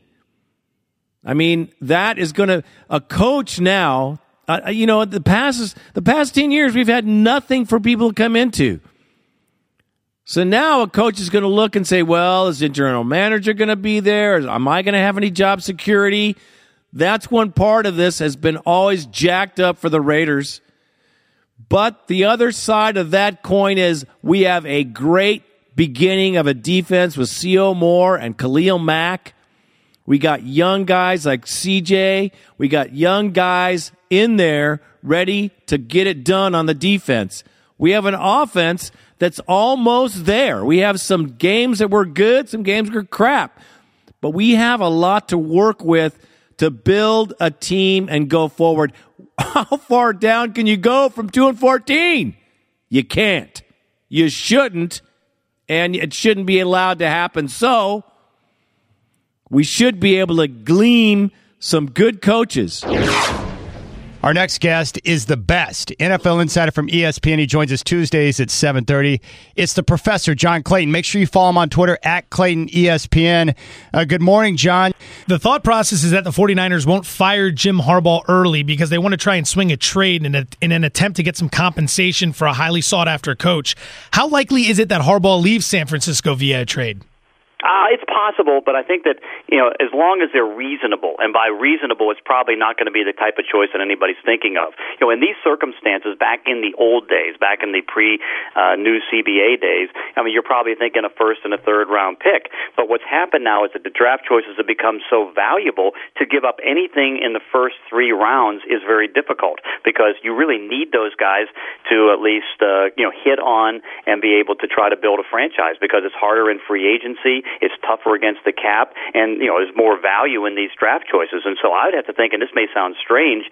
Speaker 2: I mean, that is going to a coach now. Uh, you know, the past the past ten years, we've had nothing for people to come into. So now a coach is going to look and say, "Well, is the general manager going to be there? Am I going to have any job security?" That's one part of this has been always jacked up for the Raiders. But the other side of that coin is we have a great beginning of a defense with Sio Moore and Khalil Mack. We got young guys like CJ. We got young guys in there ready to get it done on the defense. We have an offense that's almost there. We have some games that were good, some games were crap. But we have a lot to work with to build a team and go forward. How far down can you go from 2 and 14? You can't. You shouldn't and it shouldn't be allowed to happen. So, we should be able to glean some good coaches.
Speaker 23: Our next guest is the best NFL insider from ESPN. He joins us Tuesdays at 7:30. It's the professor John Clayton. Make sure you follow him on Twitter at Clayton ESPN. Uh, good morning, John.
Speaker 24: The thought process is that the 49ers won't fire Jim Harbaugh early because they want to try and swing a trade in, a, in an attempt to get some compensation for a highly sought after coach. How likely is it that Harbaugh leaves San Francisco via a trade?
Speaker 25: Uh, it's possible, but I think that you know, as long as they're reasonable, and by reasonable, it's probably not going to be the type of choice that anybody's thinking of. You know, in these circumstances, back in the old days, back in the pre-new CBA days, I mean, you're probably thinking a first and a third round pick. But what's happened now is that the draft choices have become so valuable to give up anything in the first three rounds is very difficult because you really need those guys to at least uh, you know hit on and be able to try to build a franchise because it's harder in free agency It's tougher against the cap, and you know there's more value in these draft choices. And so I'd have to think, and this may sound strange,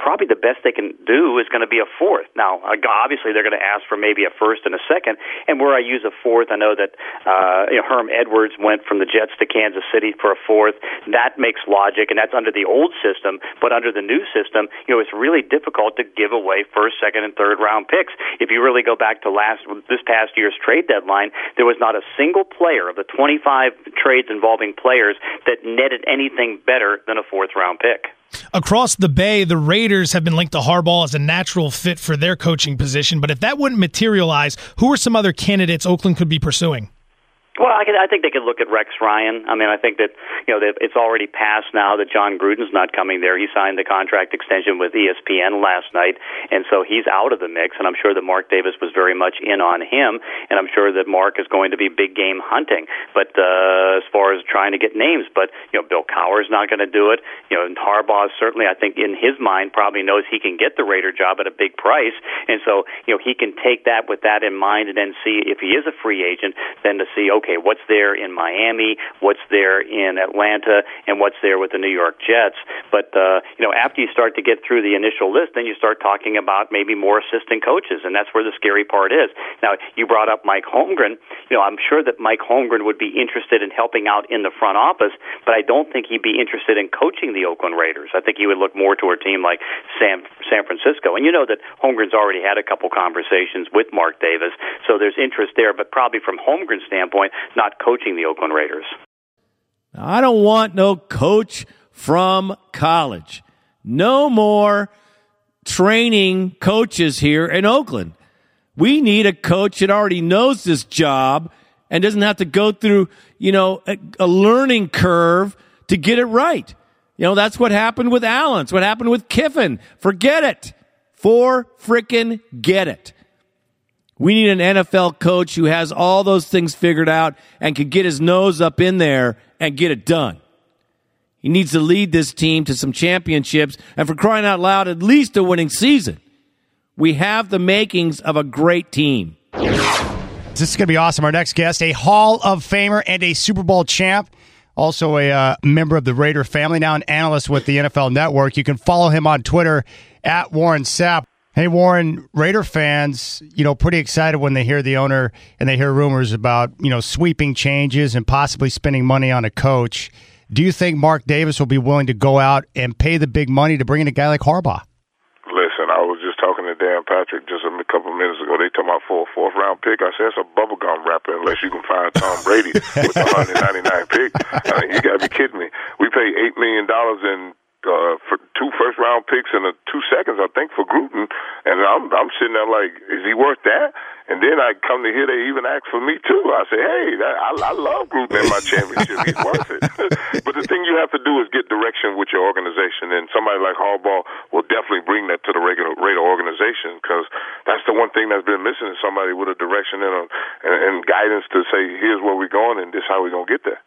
Speaker 25: probably the best they can do is going to be a fourth. Now, obviously, they're going to ask for maybe a first and a second. And where I use a fourth, I know that uh, you know, Herm Edwards went from the Jets to Kansas City for a fourth. That makes logic, and that's under the old system. But under the new system, you know, it's really difficult to give away first, second, and third round picks. If you really go back to last this past year's trade deadline, there was not a single player of the 25 trades involving players that netted anything better than a fourth round pick.
Speaker 24: Across the bay, the Raiders have been linked to Harbaugh as a natural fit for their coaching position. But if that wouldn't materialize, who are some other candidates Oakland could be pursuing?
Speaker 25: Well, I, can, I think they could look at Rex Ryan. I mean, I think that you know that it's already passed now that Jon Gruden's not coming there. He signed the contract extension with ESPN last night, and so he's out of the mix. And I'm sure that Mark Davis was very much in on him, and I'm sure that Mark is going to be big game hunting. But uh, as far as trying to get names, but you know, Bill Cowher's not going to do it. You know, Harbaugh certainly, I think, in his mind, probably knows he can get the Raider job at a big price, and so you know he can take that with that in mind, and then see if he is a free agent, then to see okay, what's there in Miami, what's there in Atlanta, and what's there with the New York Jets. But uh, you know, after you start to get through the initial list, then you start talking about maybe more assistant coaches, and that's where the scary part is. Now, you brought up Mike Holmgren. You know, I'm sure that Mike Holmgren would be interested in helping out in the front office, but I don't think he'd be interested in coaching the Oakland Raiders. I think he would look more to a team like San San Francisco. And you know that Holmgren's already had a couple conversations with Mark Davis, so there's interest there, but probably from Holmgren's standpoint, not coaching the Oakland Raiders.
Speaker 2: I don't want no coach from college. No more training coaches here in Oakland. We need a coach that already knows this job and doesn't have to go through, you know, a, a learning curve to get it right. You know, that's what happened with Allen. It's what happened with Kiffin. Forget it. For frickin' get it. We need an NFL coach who has all those things figured out and can get his nose up in there and get it done. He needs to lead this team to some championships and for crying out loud, at least a winning season. We have the makings of a great team.
Speaker 23: This is going to be awesome. Our next guest, a Hall of Famer and a Super Bowl champ, also a uh, member of the Raider family, now an analyst with the NFL Network. You can follow him on Twitter at Warren Sapp. Hey, Warren, Raider fans, you know, pretty excited when they hear the owner and they hear rumors about, you know, sweeping changes and possibly spending money on a coach. Do you think Mark Davis will be willing to go out and pay the big money to bring in a guy like Harbaugh?
Speaker 26: Listen, I was just talking to Dan Patrick just a couple of minutes ago. They talking about for a fourth round pick. I said it's a bubblegum wrapper unless you can find Tom Brady with the 199 pick. I mean, you got to be kidding me. We paid eight million dollars in uh, for two first round picks and a two seconds, I think, for Gruden. And I'm I'm sitting there like, is he worth that? And then I come to hear they even ask for me too. I say, hey, that, I, I love Gruden in my championship. He's worth it. but the thing you have to do is get direction with your organization, and somebody like Harbaugh will definitely bring that to the regular Raider organization because that's the one thing that's been missing is somebody with a direction and, a, and, and guidance to say, here's where we're going and this is how we're gonna get there.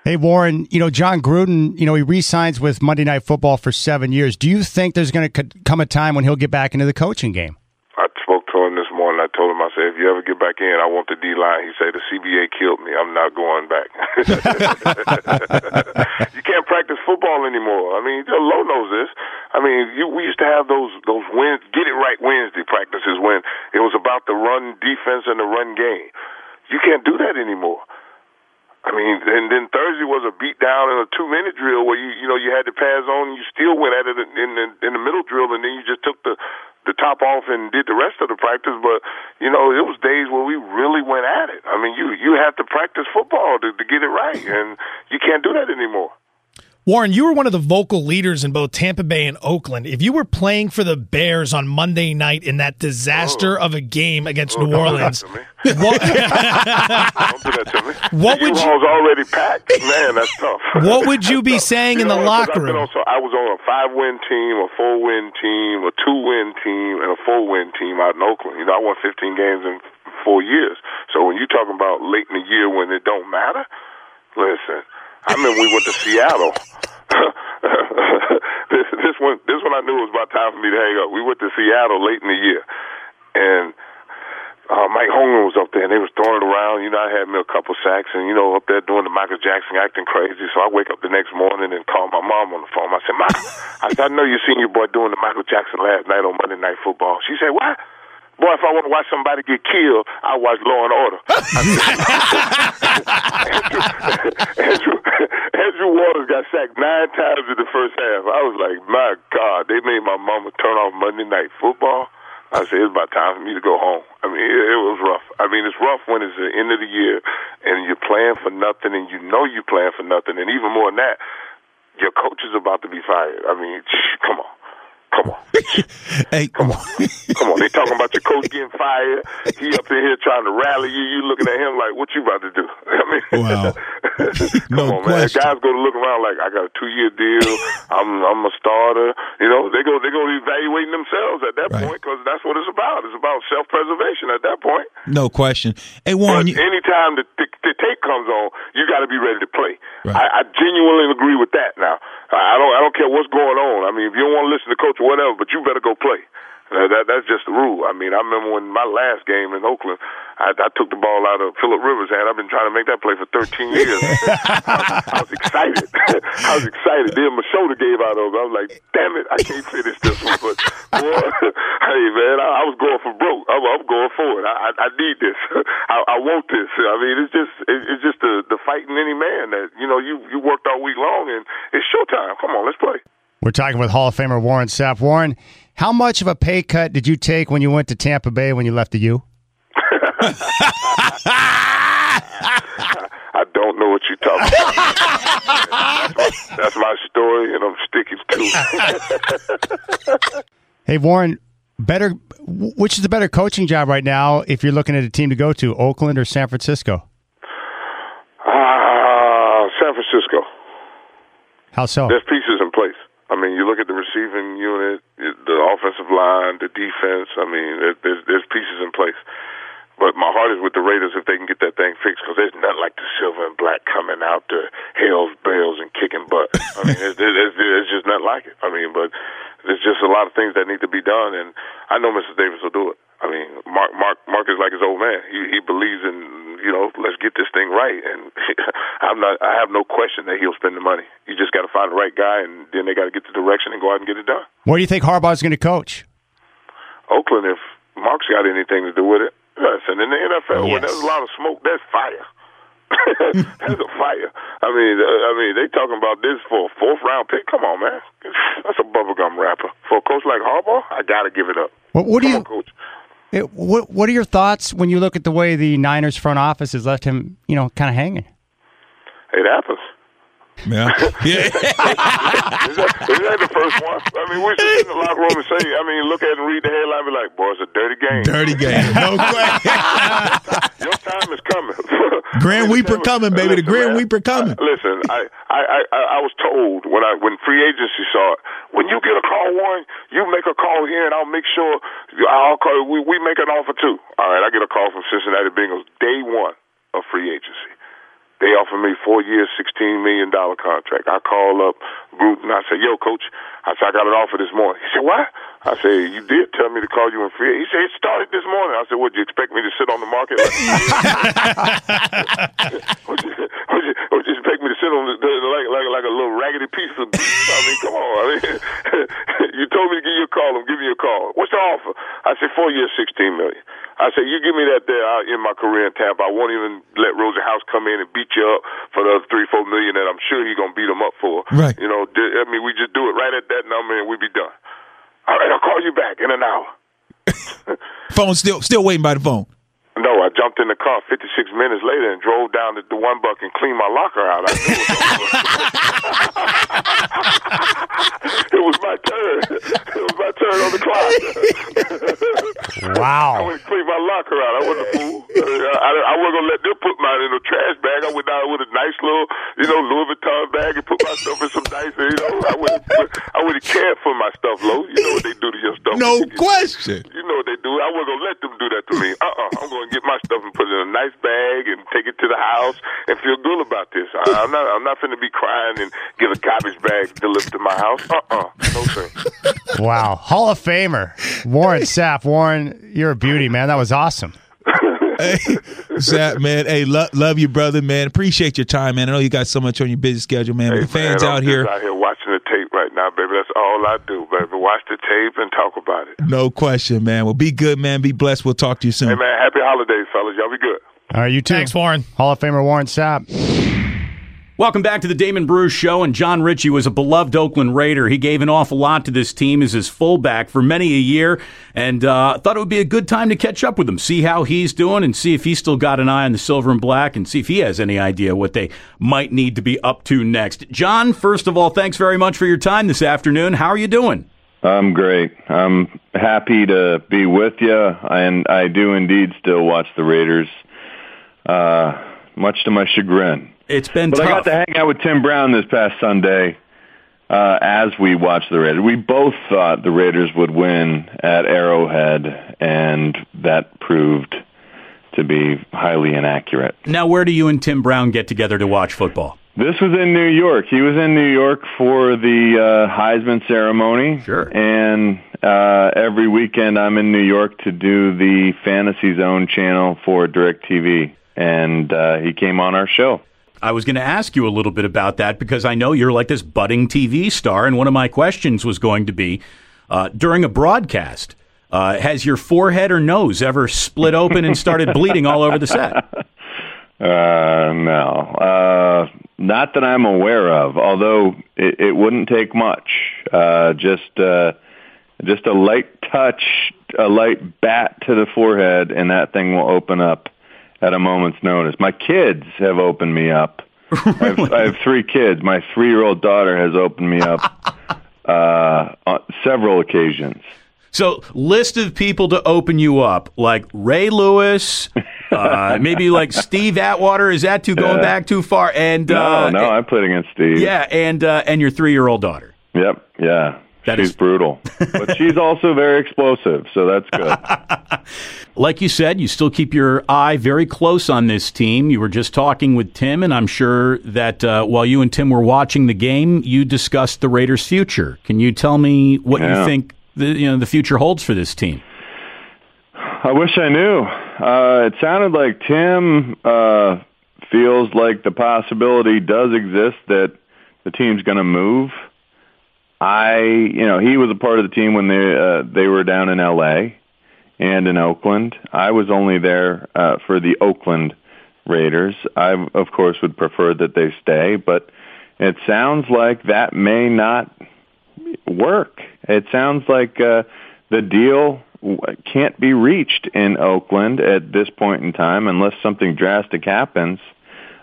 Speaker 23: Hey, Warren, you know, Jon Gruden, you know, he re signs with Monday Night Football for seven years. Do you think there's going to come a time when he'll get back into the coaching game?
Speaker 26: I spoke to him this morning. I told him, I said, if you ever get back in, I want the D line. He said, the CBA killed me. I'm not going back. you can't practice football anymore. I mean, Low knows this. I mean, you, we used to have those those wins, get it right Wednesday practices when it was about the run defense and the run game. You can't do that anymore. I mean, and then Thursday was a beat down in a two minute drill where you you know you had to pass on, and you still went at it in the in the middle drill, and then you just took the the top off and did the rest of the practice. But you know, it was days where we really went at it. I mean, you you have to practice football to, to get it right, and you can't do that anymore.
Speaker 24: Warren, you were one of the vocal leaders in both Tampa Bay and Oakland. If you were playing for the Bears on Monday night in that disaster
Speaker 26: Oh.
Speaker 24: of a game against oh, New Orleans, what,
Speaker 26: Don't do that to me.
Speaker 24: What would you-
Speaker 26: already packed? Man, that's tough.
Speaker 24: what would you be saying in the
Speaker 26: know what? 'Cause
Speaker 24: locker room?
Speaker 26: on- so I was on a five-win team, a four-win team, a two-win team, and a four-win team out in Oakland. You know, I won 15 games in four years. So when you're talking about late in the year when it don't matter, listen. I remember we went to Seattle. this this one this one I knew it was about time for me to hang up. We went to Seattle late in the year, and uh, Mike Holmgren was up there, and they was throwing it around. You know, I had me a couple sacks, and you know, up there doing the Michael Jackson, acting crazy. So I wake up the next morning and call my mom on the phone. I said, "Mom, I said I know you seen your boy doing the Michael Jackson last night on Monday Night Football." She said, "What?" Boy, if I want to watch somebody get killed, I watch Law and Order. Andrew, Andrew sacked nine times in the first half. I was like, my God, they made my mama turn off Monday Night Football. I said, it's about time for me to go home. I mean, it, it was rough. I mean, it's rough when it's the end of the year and you're playing for nothing and you know you're playing for nothing. And even more than that, your coach is about to be fired. I mean, come on. Come on.
Speaker 27: hey,
Speaker 26: come on. come on. They talking about your coach getting fired. He up in here trying to rally you. You looking at him like, what you about to do? I mean,
Speaker 27: Wow.
Speaker 26: come
Speaker 27: No
Speaker 26: on, man.
Speaker 27: question.
Speaker 26: Guys go to look around like, I got a two year deal. I'm I'm a starter. You know, they go they go evaluating themselves at that point because that's what it's about. It's about self preservation at that point.
Speaker 27: No question. Hey, Warren, you,
Speaker 26: anytime the, the, the tape comes on, you got to be ready to play.
Speaker 27: Right.
Speaker 26: I, I genuinely agree with that. Now, I don't I don't care what's going on. I mean, if you don't want to listen to coach or whatever, but you better go play. Uh, that that's just the rule. I mean, I remember when my last game in Oakland, I, I took the ball out of Philip Rivers' hand. I've been trying to make that play for 13 years. I, I was excited. I was excited. Then my shoulder gave out over. I was like, damn it, I can't finish this one. But boy, hey man, I, I was going for broke. I'm, I'm going for it. I, I, I need this. I, I want this. I mean, it's just it, it's just the the fight in any man that you know you you worked all week long and it's showtime. Come on, let's play.
Speaker 23: We're talking with Hall of Famer Warren Sapp. Warren, how much of a pay cut did you take when you went to Tampa Bay when you left the U?
Speaker 26: I don't know what you're talking about. that's, my, that's my story, and I'm sticking to it.
Speaker 23: Hey, Warren, better. Which is the better coaching job right now if you're looking at a team to go to, Oakland or San Francisco?
Speaker 26: Ah, San Francisco.
Speaker 23: How so?
Speaker 26: There's pieces. I mean, you look at the receiving unit, the offensive line, the defense. I mean, there's there's pieces in place. But my heart is with the Raiders if they can get that thing fixed because there's nothing like the silver and black coming out the hells bells and kicking butt. I mean, it's, it's, it's just not like it. I mean, but there's just a lot of things that need to be done, and I know Mr. Davis will do it. I mean, Mark Mark Mark is like his old man. He he believes in you know let's get this thing right, and I'm not. I have no question that he'll spend the money. You just got to find the right guy, and then they got to get the direction and go out and get it done.
Speaker 23: Where do you think Harbaugh's going to coach?
Speaker 26: Oakland, if Mark's got anything to do with it, listen. In the NFL, when there's a lot of smoke, there's fire. there's a fire. I mean, uh, I mean, they talking about this for a fourth round pick. Come on, man, that's a bubblegum rapper for a coach like Harbaugh. I got to give it up.
Speaker 23: What, what do you?
Speaker 26: on, coach.
Speaker 23: It, what What are your thoughts when you look at the way the Niners front office has left him, you know, kind of hanging?
Speaker 26: It happens.
Speaker 27: Yeah.
Speaker 26: is, that, is that the first one? I mean, we should sit in the locker room and say, I mean, look at it and read the headline and be like, boy, it's a dirty game.
Speaker 27: Dirty game. No question.
Speaker 26: Your time is coming.
Speaker 27: Grand Weeper coming, baby. The
Speaker 26: Listen,
Speaker 27: Grand
Speaker 26: man,
Speaker 27: Weeper coming.
Speaker 26: Uh, I- listen, I, I, I, I was told when I when free agency saw it, when you get a call, Warren, you make a call here, and I'll make sure I'll call. We we make an offer too. All right, I get a call from Cincinnati Bengals day one of free agency. They offered me four years, sixteen million dollar contract. I call up Gruden. I say, "Yo, coach," I said, "I got an offer this morning." He said, "What?" I said, "You did tell me to call you in free." He said, "It started this morning." I said, "Would you expect me to sit on the market?" would, you, would, you, would you expect me to sit on the, the like like like a little raggedy piece of beef? I mean, come on. I mean, you told me to give you a call. I'm giving you a call. What's the offer? I said, four years, sixteen million. I said, you give me that there out in my career in Tampa. I won't even let Rosenhaus come in and beat you up for the other three, four million that I'm sure he's gonna beat him up for.
Speaker 27: Right.
Speaker 26: You know, I mean, we just do it right at that number and we be done. All right, I'll call you back in an hour.
Speaker 27: Phone still still waiting by the phone.
Speaker 26: No, I jumped in the car 56 minutes later and drove down to the one buck and cleaned my locker out. I knew it was my turn. It was my turn on the clock.
Speaker 23: Wow.
Speaker 26: I went to clean my locker out. I wasn't a fool. Uh, I, I wasn't gonna let them put mine in a trash bag. I went down with a nice little, you know, Louis Vuitton bag and put my stuff in some nice, you know. I would, I would have cared for my stuff, Lo. You know what they do to your stuff.
Speaker 27: No question.
Speaker 26: You know what they do. I wasn't gonna let them do that to me. Uh uh-uh. uh. i am gonna get my stuff and put it in a nice bag and take it to the house and feel good about this. I, I'm not. I'm not finna be crying and get a garbage bag delivered to my house. Uh uh No sir.
Speaker 23: Wow. Hall of Famer Warren Sapp. Warren, you're a beauty, man. That was awesome.
Speaker 27: Zach, man, hey, lo- love you, brother, man. Appreciate your time, man. I know you got so much on your busy schedule, man.
Speaker 26: Hey,
Speaker 27: but the fans
Speaker 26: man, I'm
Speaker 27: out
Speaker 26: just
Speaker 27: here,
Speaker 26: out here watching the tape baby. That's all I do, baby. Watch the tape and talk about it.
Speaker 27: no question, man. Well, be good, man. Be blessed. We'll talk to you soon.
Speaker 26: Hey, man, happy holidays, fellas. Y'all be good.
Speaker 23: All right, you too.
Speaker 24: Thanks, Warren.
Speaker 23: Hall of Famer Warren Sapp.
Speaker 14: Welcome back to the Damon Bruce Show. And Jon Ritchie was a beloved Oakland Raider. He gave an awful lot to this team as his fullback for many a year, and uh, thought it would be a good time to catch up with him, see how he's doing, and see if he's still got an eye on the silver and black, and see if he has any idea what they might need to be up to next. Jon, first of all, thanks very much for your time this afternoon. How are you doing?
Speaker 28: I'm great. I'm happy to be with you, and I do indeed still watch the Raiders, uh, much to my chagrin.
Speaker 14: It's been
Speaker 28: but
Speaker 14: tough.
Speaker 28: I got to hang out with Tim Brown this past Sunday uh, as we watched the Raiders. We both thought the Raiders would win at Arrowhead, and that proved to be highly inaccurate.
Speaker 14: Now, where do you and Tim Brown get together to watch football?
Speaker 28: This was in New York. He was in New York for the uh, Heisman ceremony.
Speaker 14: Sure.
Speaker 28: And uh, every weekend I'm in New York to do the Fantasy Zone channel for DirecTV. And uh, he came on our show.
Speaker 14: I was going to ask you a little bit about that because I know you're like this budding TV star, and one of my questions was going to be uh, during a broadcast, uh, has your forehead or nose ever split open and started bleeding all over the set?
Speaker 28: Uh, no, uh, not that I'm aware of. Although it, it wouldn't take much. Uh, just, uh, just a light touch, a light bat to the forehead, and that thing will open up at a moment's notice. My kids have opened me up. I, have, I have three kids. My three-year-old daughter has opened me up uh, on several occasions.
Speaker 14: So, list of people to open you up, like Ray Lewis, uh, maybe like Steve Atwater. Is that too going
Speaker 28: Yeah.
Speaker 14: back too far? And
Speaker 28: No,
Speaker 14: uh,
Speaker 28: no, I played against Steve.
Speaker 14: yeah, and uh, and your three year old daughter.
Speaker 28: Yep. Yeah.
Speaker 14: That
Speaker 28: she's
Speaker 14: is-
Speaker 28: brutal, but she's also very explosive, so that's good.
Speaker 14: Like you said, you still keep your eye very close on this team. You were just talking with Tim, and I'm sure that uh, while you and Tim were watching the game, you discussed the Raiders' future. Can you tell me what
Speaker 28: Yeah.
Speaker 14: you think the you know the future holds for this team?
Speaker 28: I wish I knew. Uh, it sounded like Tim uh, feels like the possibility does exist that the team's going to move. I, you know, he was a part of the team when they uh, they were down in L.A. and in Oakland. I was only there uh, for the Oakland Raiders. I, of course, would prefer that they stay, but it sounds like that may not work. It sounds like uh, the deal can't be reached in Oakland at this point in time unless something drastic happens.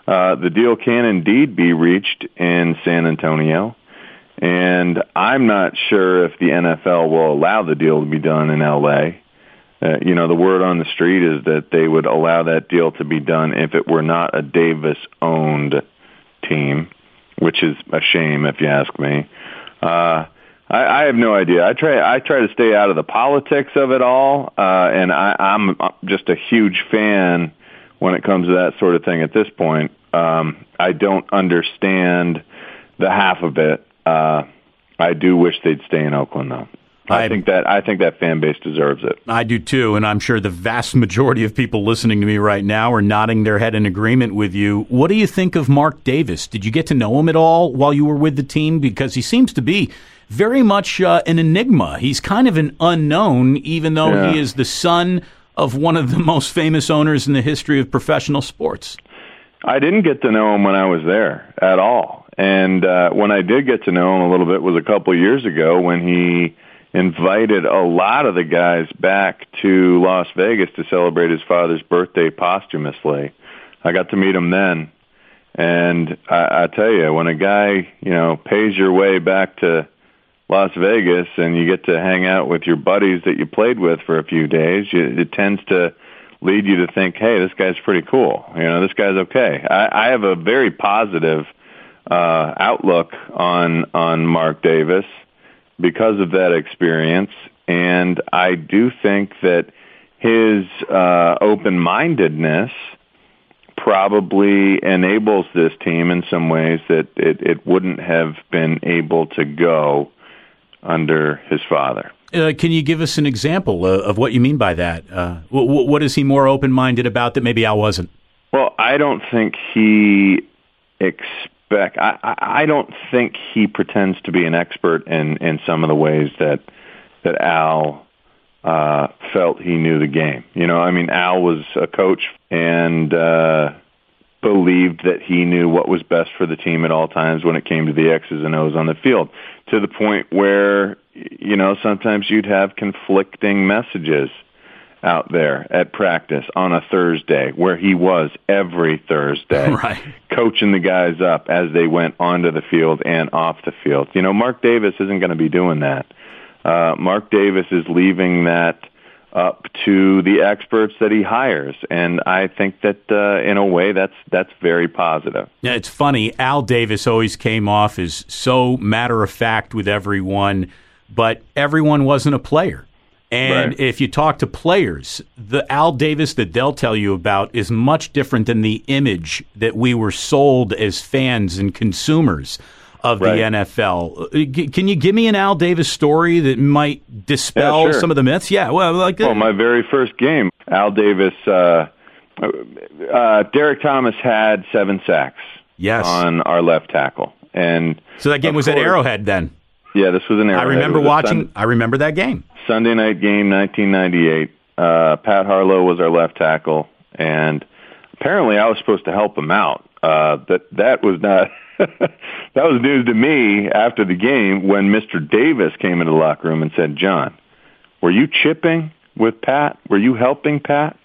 Speaker 28: Uh, the deal can indeed be reached in San Antonio. And I'm not sure if the NFL will allow the deal to be done in LA. Uh, you know, the word on the street is that they would allow that deal to be done if it were not a Davis owned team, which is a shame if you ask me. Uh, I, I have no idea. I try. I try to stay out of the politics of it all, uh, and I, I'm just a huge fan when it comes to that sort of thing. At this point, um, I don't understand the half of it. Uh, I do wish they'd stay in Oakland, though. I, think that I think that fan base deserves it.
Speaker 14: I do too, and I'm sure the vast majority of people listening to me right now are nodding their head in agreement with you. What do you think of Mark Davis? Did you get to know him at all while you were with the team? Because he seems to be very much uh, an enigma. He's kind of an unknown, even though
Speaker 28: Yeah.
Speaker 14: he is the son of one of the most famous owners in the history of professional sports.
Speaker 28: I didn't get to know him when I was there at all. And uh, when I did get to know him a little bit was a couple of years ago when he invited a lot of the guys back to Las Vegas to celebrate his father's birthday posthumously. I got to meet him then. And I, I tell you, when a guy, you know, pays your way back to Las Vegas and you get to hang out with your buddies that you played with for a few days, you, it tends to lead you to think, hey, this guy's pretty cool. You know, this guy's okay. I, I have a very positive uh, outlook on on Mark Davis because of that experience, and I do think that his uh, open mindedness probably enables this team in some ways that it, it wouldn't have been able to go under his father.
Speaker 14: Uh, can you give us an example uh, of what you mean by that? Uh, wh- what is he more open minded about that maybe I wasn't?
Speaker 28: Well, I don't think he expect. I, I I don't think he pretends to be an expert in in some of the ways that that Al uh, felt he knew the game. You know, I mean, Al was a coach and uh, believed that he knew what was best for the team at all times when it came to the X's and O's on the field. To the point where, you know, sometimes you'd have conflicting messages out there at practice on a Thursday where he was every Thursday
Speaker 14: right.
Speaker 28: coaching the guys up as they went onto the field and off the field. You know, Mark Davis isn't going to be doing that. Uh, Mark Davis is leaving that up to the experts that he hires, and I think that uh, in a way that's that's very positive.
Speaker 14: Yeah, it's funny. Al Davis always came off as so matter of fact with everyone, but everyone wasn't a player. And
Speaker 28: Right.
Speaker 14: if you talk to players, the Al Davis that they'll tell you about is much different than the image that we were sold as fans and consumers of
Speaker 28: Right.
Speaker 14: the NFL. Uh, Can you give me an Al Davis story that might dispel
Speaker 28: Yeah, sure.
Speaker 14: some of the myths? Yeah, well, like
Speaker 28: Well, my very first game, Al Davis, uh, uh, Derrick Thomas had seven sacks.
Speaker 14: Yes.
Speaker 28: on our left tackle, and
Speaker 14: so that game was at Arrowhead then.
Speaker 28: Yeah, this was an Arrowhead.
Speaker 14: I remember
Speaker 28: It was a
Speaker 14: watching. I remember that game.
Speaker 28: Sunday night game, 1998. Uh, Pat Harlow was our left tackle, and apparently I was supposed to help him out. Uh, that that was not that was news to me after the game when Mr. Davis came into the locker room and said, "Jon, were you chipping with Pat? Were you helping Pat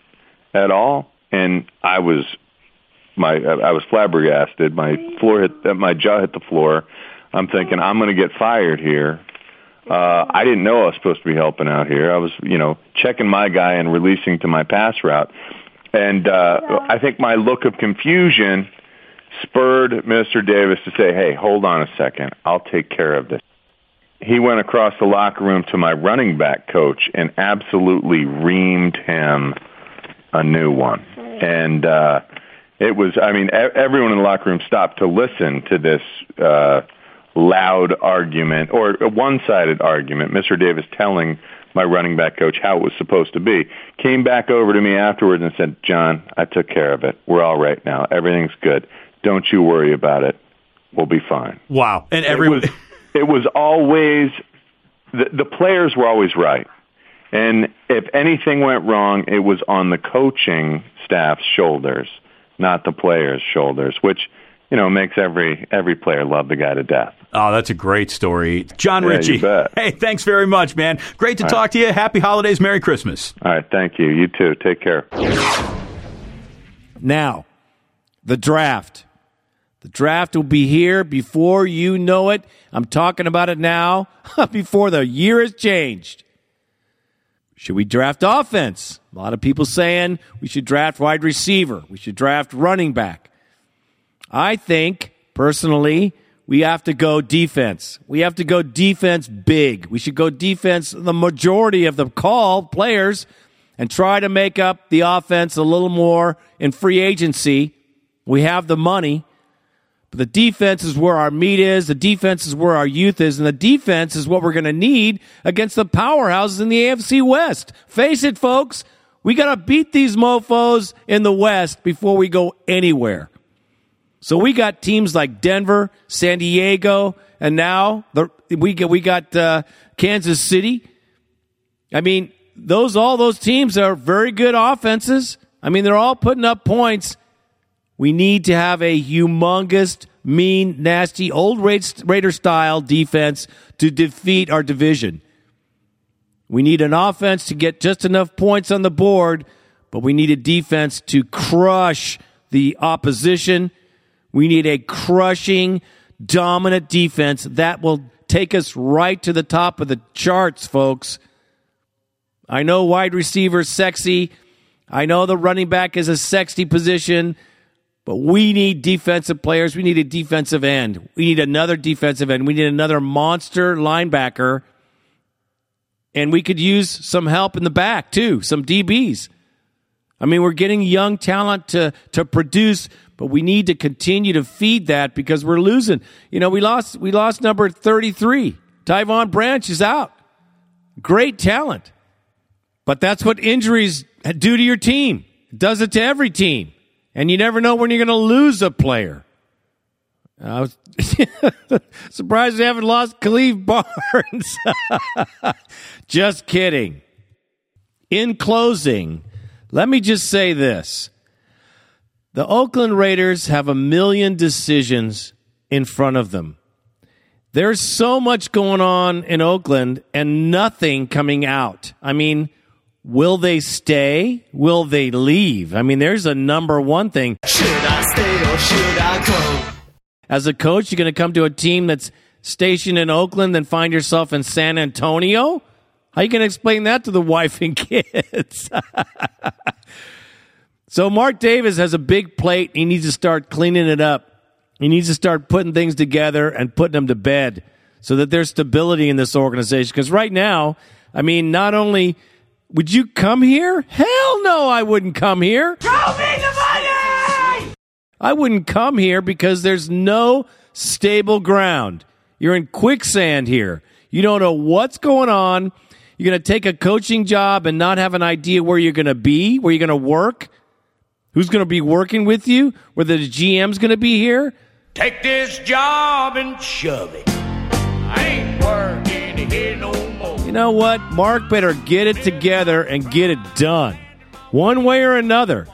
Speaker 28: at all?" And I was my I was flabbergasted. My floor hit my jaw hit the floor. I'm thinking I'm going to get fired here. Uh, I didn't know I was supposed to be helping out here. I was, you know, checking my guy and releasing to my pass route. And uh, I think my look of confusion spurred Mr. Davis to say, "Hey, hold on a second. I'll take care of this." He went across the locker room to my running back coach and absolutely reamed him a new one. And uh, it was, I mean, e- everyone in the locker room stopped to listen to this uh, loud argument or a one-sided argument. Mr. Davis telling my running back coach how it was supposed to be. Came back over to me afterwards and said, "Jon, I took care of it. We're all right now. Everything's good. Don't you worry about it. We'll be fine."
Speaker 14: Wow. And every
Speaker 28: it was, it was always the, the players were always right. And if anything went wrong, it was on the coaching staff's shoulders, not the players' shoulders, which you know makes every every player love the guy to death.
Speaker 14: Oh, that's a great story. Jon
Speaker 28: Yeah,
Speaker 14: Ritchie. Hey, thanks very much, man. Great to
Speaker 28: All
Speaker 14: talk
Speaker 28: right.
Speaker 14: to you. Happy holidays. Merry Christmas.
Speaker 28: All right, thank you. You too. Take care.
Speaker 2: Now, the draft. The draft will be here before you know it. I'm talking about it now, before the year has changed. Should we draft offense? A lot of people saying we should draft wide receiver. We should draft running back. I think, personally, we have to go defense. We have to go defense big. We should go defense the majority of the call players and try to make up the offense a little more in free agency. We have the money. But the defense is where our meat is. The defense is where our youth is. And the defense is what we're going to need against the powerhouses in the AFC West. Face it, folks. We got to beat these mofos in the West before we go anywhere. So we got teams like Denver, San Diego, and now the, we get, we got uh, Kansas City. I mean, those all those teams are very good offenses. I mean, they're all putting up points. We need to have a humongous, mean, nasty, old Raider style defense to defeat our division. We need an offense to get just enough points on the board, but we need a defense to crush the opposition. We need a crushing, dominant defense that will take us right to the top of the charts, folks. I know wide receiver sexy. I know the running back is a sexy position, but we need defensive players. We need a defensive end. We need another defensive end. We need another monster linebacker. And we could use some help in the back too, some DBs. I mean, we're getting young talent to, to produce, but we need to continue to feed that because we're losing. You know, we lost we lost number 33. Tyvon Branch is out. Great talent. But that's what injuries do to your team. It does it to every team. And you never know when you're going to lose a player. I was surprised they haven't lost Khalif Barnes. just kidding. In closing, let me just say this. The Oakland Raiders have a million decisions in front of them. There's so much going on in Oakland and nothing coming out. I mean, will they stay? Will they leave? I mean, there's a number one thing.
Speaker 29: Should I stay or should I go?
Speaker 2: As a coach, you're going to come to a team that's stationed in Oakland and find yourself in San Antonio? How you going to explain that to the wife and kids? so Mark Davis has a big plate. He needs to start cleaning it up. He needs to start putting things together and putting them to bed so that there's stability in this organization. Because right now, I mean, not only would you come here? Hell no, I wouldn't come here.
Speaker 29: Show me the money!
Speaker 2: I wouldn't come here because there's no stable ground. You're in quicksand here. You don't know what's going on. You're going to take a coaching job and not have an idea where you're going to be, where you're going to work, who's going to be working with you, whether the GM's going to be here.
Speaker 29: Take this job and shove it. I ain't working here no more.
Speaker 2: You know what? Mark better get it together and get it done. One way or another.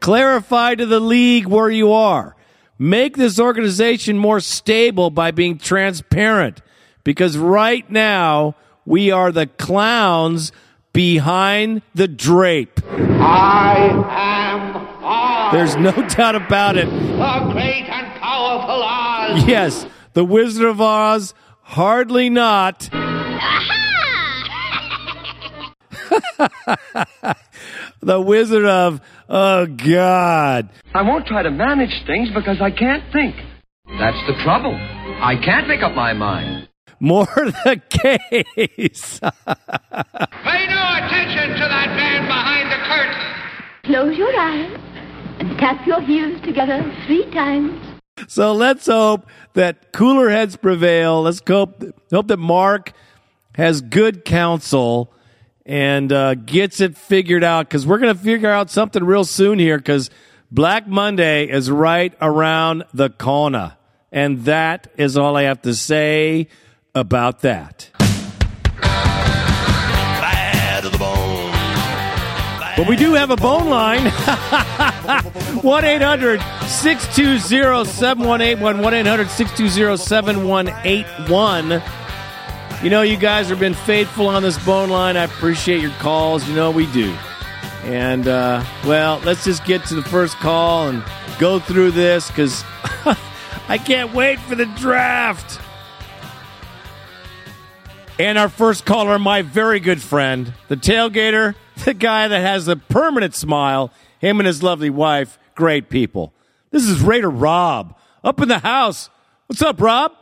Speaker 2: Clarify to the league where you are. Make this organization more stable by being transparent. Because right now, we are the clowns behind the drape.
Speaker 29: I am Oz,
Speaker 2: There's no doubt about it.
Speaker 29: the great and powerful Oz.
Speaker 2: Yes, the Wizard of Oz, hardly not. the Wizard of, oh God.
Speaker 30: I won't try to manage things because I can't think. That's the trouble. I can't make up my mind.
Speaker 2: More the case.
Speaker 29: Pay no attention to that man behind the curtain.
Speaker 31: Close your eyes and tap your heels together three times.
Speaker 2: so let's hope that cooler heads prevail. Let's hope, hope that Mark has good counsel and uh, gets it figured out because we're going to figure out something real soon here because Black Monday is right around the corner. And that is all I have to say about that.
Speaker 29: Bad to the bone.
Speaker 2: But we do have a bone line 1 800 620 7181. 1 800 620 7181. You know, you guys have been faithful on this bone line. I appreciate your calls. You know, we do. And, uh, well, let's just get to the first call and go through this because I can't wait for the draft. And our first caller, my very good friend, the tailgater, the guy that has a permanent smile, him and his lovely wife, great people. This is Raider Rob up in the house. What's up, Rob?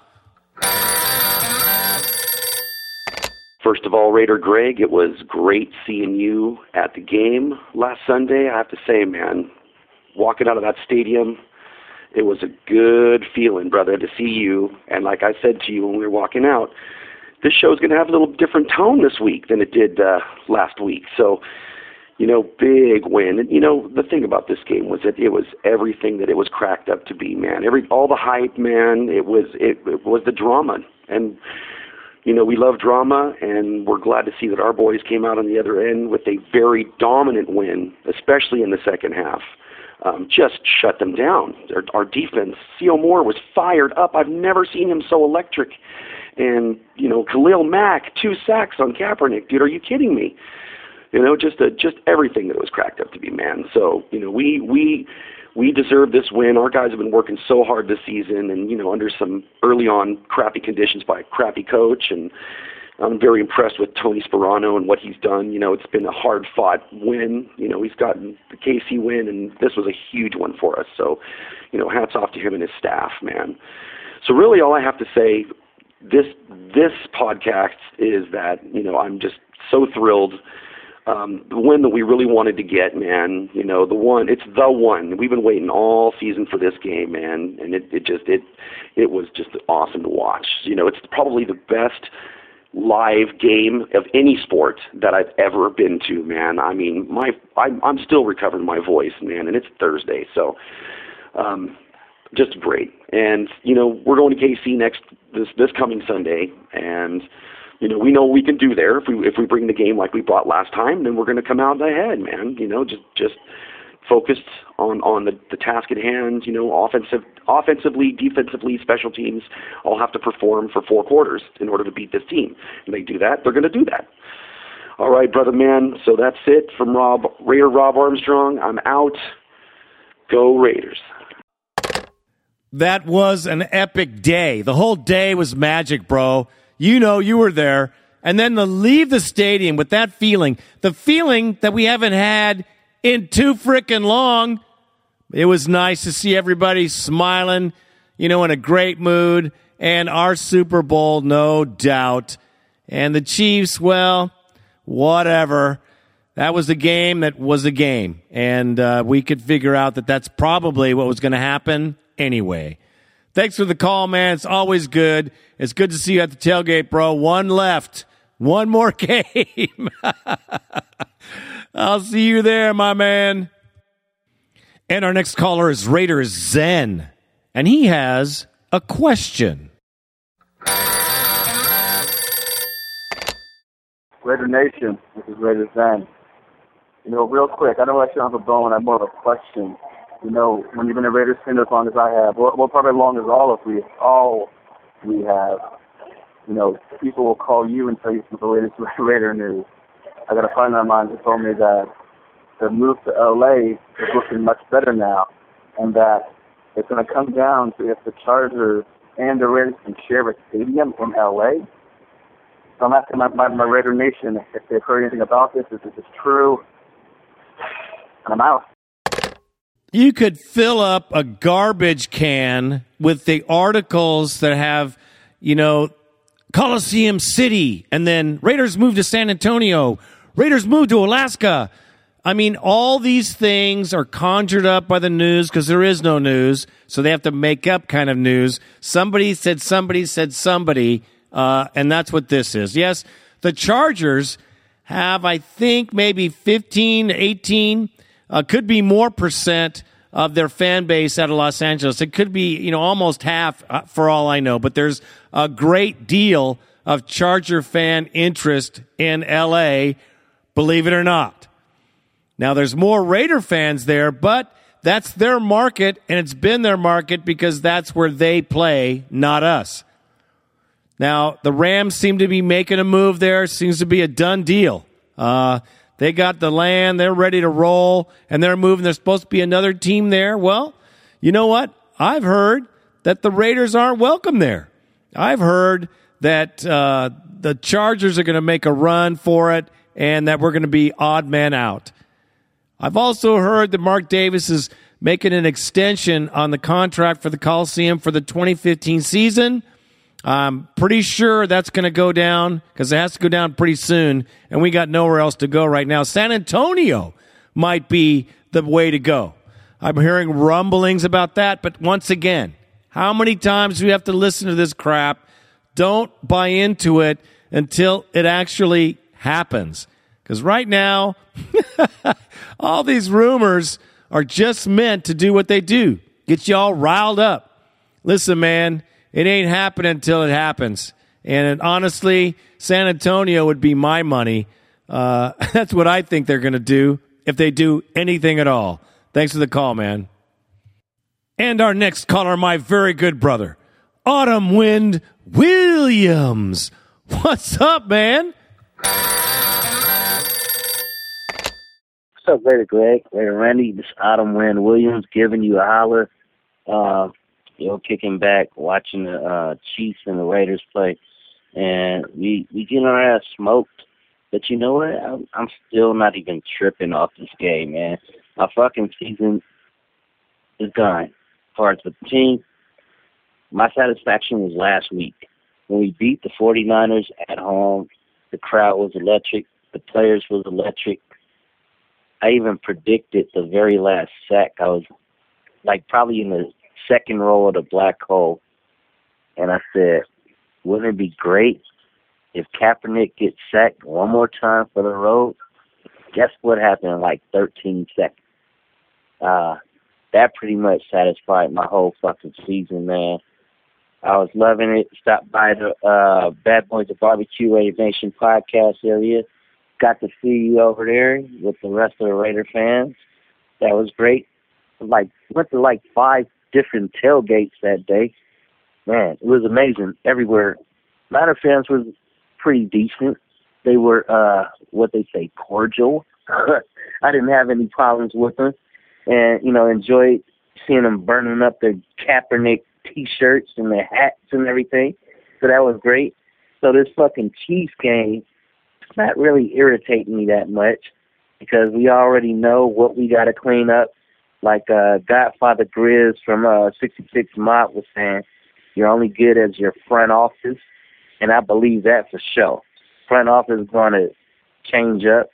Speaker 32: First of all, Raider Greg, it was great seeing you at the game last Sunday. I have to say, man, walking out of that stadium, it was a good feeling, brother, to see you. And like I said to you when we were walking out, this show is going to have a little different tone this week than it did uh, last week. So, you know, big win. And you know, the thing about this game was that it was everything that it was cracked up to be, man. Every all the hype, man. It was it, it was the drama, and you know, we love drama, and we're glad to see that our boys came out on the other end with a very dominant win, especially in the second half. Um, just shut them down. Our, our defense, Sio Moore was fired up. I've never seen him so electric. And you know, Khalil Mack, two sacks on Kaepernick. Dude, are you kidding me? You know, just a, just everything that was cracked up to be, man. So you know, we we we deserve this win. Our guys have been working so hard this season, and you know, under some early on crappy conditions by a crappy coach, and I'm very impressed with Tony Sparano and what he's done. You know, it's been a hard fought win. You know, he's gotten the KC win, and this was a huge one for us. So, you know, hats off to him and his staff, man. So really, all I have to say this this podcast is that you know I'm just so thrilled. Um, the win that we really wanted to get, man. You know, the one. It's the one. We've been waiting all season for this game, man, and it, it just it it was just awesome to watch. You know, it's probably the best live game of any sport that I've ever been to, man. I mean, my I'm, I'm still recovering my voice, man, and it's Thursday, so um, just great. And you know, we're going to KC next this this coming Sunday, and you know, we know we can do there. If we if we bring the game like we brought last time, then we're going to come out ahead, man. You know, just just focused on on the, the task at hand. You know, offensive, offensively, defensively, special teams all have to perform for four quarters in order to beat this team. And they do that, they're going to do that. All right, brother man. So that's it from Rob Raider Rob Armstrong. I'm out. Go Raiders.
Speaker 2: That was an epic day. The whole day was magic, bro. You know, you were there. And then to leave the stadium with that feeling, the feeling that we haven't had in too frickin' long. It was nice to see everybody smiling, you know, in a great mood. And our Super Bowl, no doubt. And the Chiefs, well, whatever. That was a game that was a game. And uh, we could figure out that that's probably what was going to happen anyway. Thanks for the call, man. It's always good. It's good to see you at the tailgate, bro. One left. One more game. I'll see you there, my man. And our next caller is Raider Zen, and he has a question.
Speaker 33: Raider Nation, this is Raider Zen. You know, real quick, I don't shouldn't have a bone, I have more of a question. You know, when you've been a Raiders fan as long as I have, well, well probably as long as all of we, all we have, you know, people will call you and tell you some of the latest Raider news. I got a friend of mine who told me that the move to LA is looking much better now, and that it's going to come down to if the Chargers and the Raiders can share a stadium in LA. So I'm asking my, my, my Raider Nation if they've heard anything about this, if this is true, and I'm out.
Speaker 2: You could fill up a garbage can with the articles that have, you know, Coliseum City, and then Raiders move to San Antonio, Raiders move to Alaska. I mean, all these things are conjured up by the news because there is no news, so they have to make up kind of news. Somebody said somebody said somebody, uh, and that's what this is. Yes, the Chargers have, I think, maybe 15, 18, uh, could be more percent of their fan base out of Los Angeles. It could be, you know, almost half uh, for all I know, but there's a great deal of Charger fan interest in LA, believe it or not. Now there's more Raider fans there, but that's their market and it's been their market because that's where they play, not us. Now the Rams seem to be making a move there. Seems to be a done deal. Uh, they got the land. They're ready to roll and they're moving. There's supposed to be another team there. Well, you know what? I've heard that the Raiders aren't welcome there. I've heard that uh, the Chargers are going to make a run for it and that we're going to be odd man out. I've also heard that Mark Davis is making an extension on the contract for the Coliseum for the 2015 season. I'm pretty sure that's going to go down because it has to go down pretty soon, and we got nowhere else to go right now. San Antonio might be the way to go. I'm hearing rumblings about that, but once again, how many times do we have to listen to this crap? Don't buy into it until it actually happens. Because right now, all these rumors are just meant to do what they do get you all riled up. Listen, man, it ain't happening until it happens. And honestly, San Antonio would be my money. Uh, that's what I think they're going to do if they do anything at all. Thanks for the call, man. And our next caller, my very good brother, Autumn Wind Williams. What's up, man?
Speaker 34: What's up, Raider Greg? Randy, this Autumn Wind Williams giving you a holler. Uh, you kicking back, watching the uh, Chiefs and the Raiders play, and we we getting our ass smoked. But you know what? I'm, I'm still not even tripping off this game, man. My fucking season is done. As far as the team, my satisfaction was last week when we beat the 49ers at home. The crowd was electric. The players was electric. I even predicted the very last sack. I was like probably in the second row of the black hole, and I said, "Wouldn't it be great if Kaepernick gets sacked one more time for the road, guess what happened in like 13 seconds? Uh, that pretty much satisfied my whole fucking season, man. I was loving it. Stopped by the uh, Bad Boys of Barbecue Raider Nation podcast area. Got to see you over there with the rest of the Raider fans. That was great. Like went to like five different tailgates that day. Man, it was amazing everywhere. Raider fans was pretty decent. They were uh what they say cordial. I didn't have any problems with them, and you know enjoyed seeing them burning up their Kaepernick T-shirts and their hats and everything. So that was great. So this fucking Chiefs game, it's not really irritating me that much because we already know what we got to clean up. Like uh, Godfather Grizz from uh, 66 Mob was saying, you're only good as your front office, and I believe that for sure. Front office is going to change up.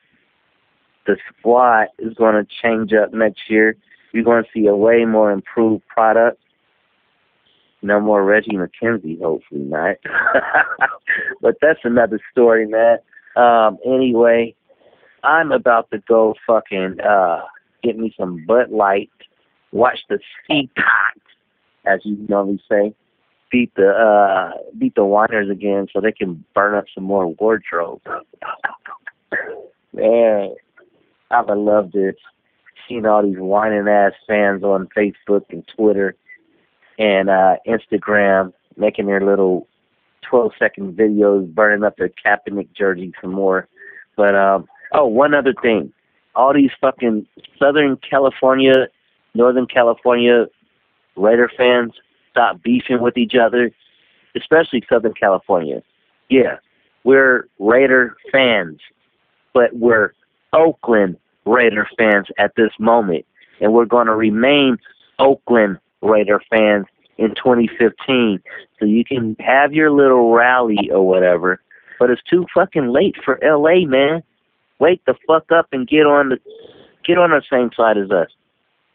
Speaker 34: The squad is going to change up next year. You're going to see a way more improved product. No more Reggie McKenzie, hopefully not. but that's another story, man. Um, anyway, I'm about to go fucking uh get me some Bud Light, watch the Seacocks, as you normally say, beat the uh beat the whiners again so they can burn up some more wardrobe. Man, I would love this. Seeing all these whining ass fans on Facebook and Twitter and uh Instagram making their little twelve second videos burning up their Kaepernick jersey some more. But um oh one other thing. All these fucking Southern California, Northern California Raider fans stop beefing with each other, especially Southern California. Yeah, we're Raider fans, but we're Oakland Raider fans at this moment, and we're going to remain Oakland Raider fans in 2015. So you can have your little rally or whatever, but it's too fucking late for LA, man. Wake the fuck up and get on the get on the same side as us.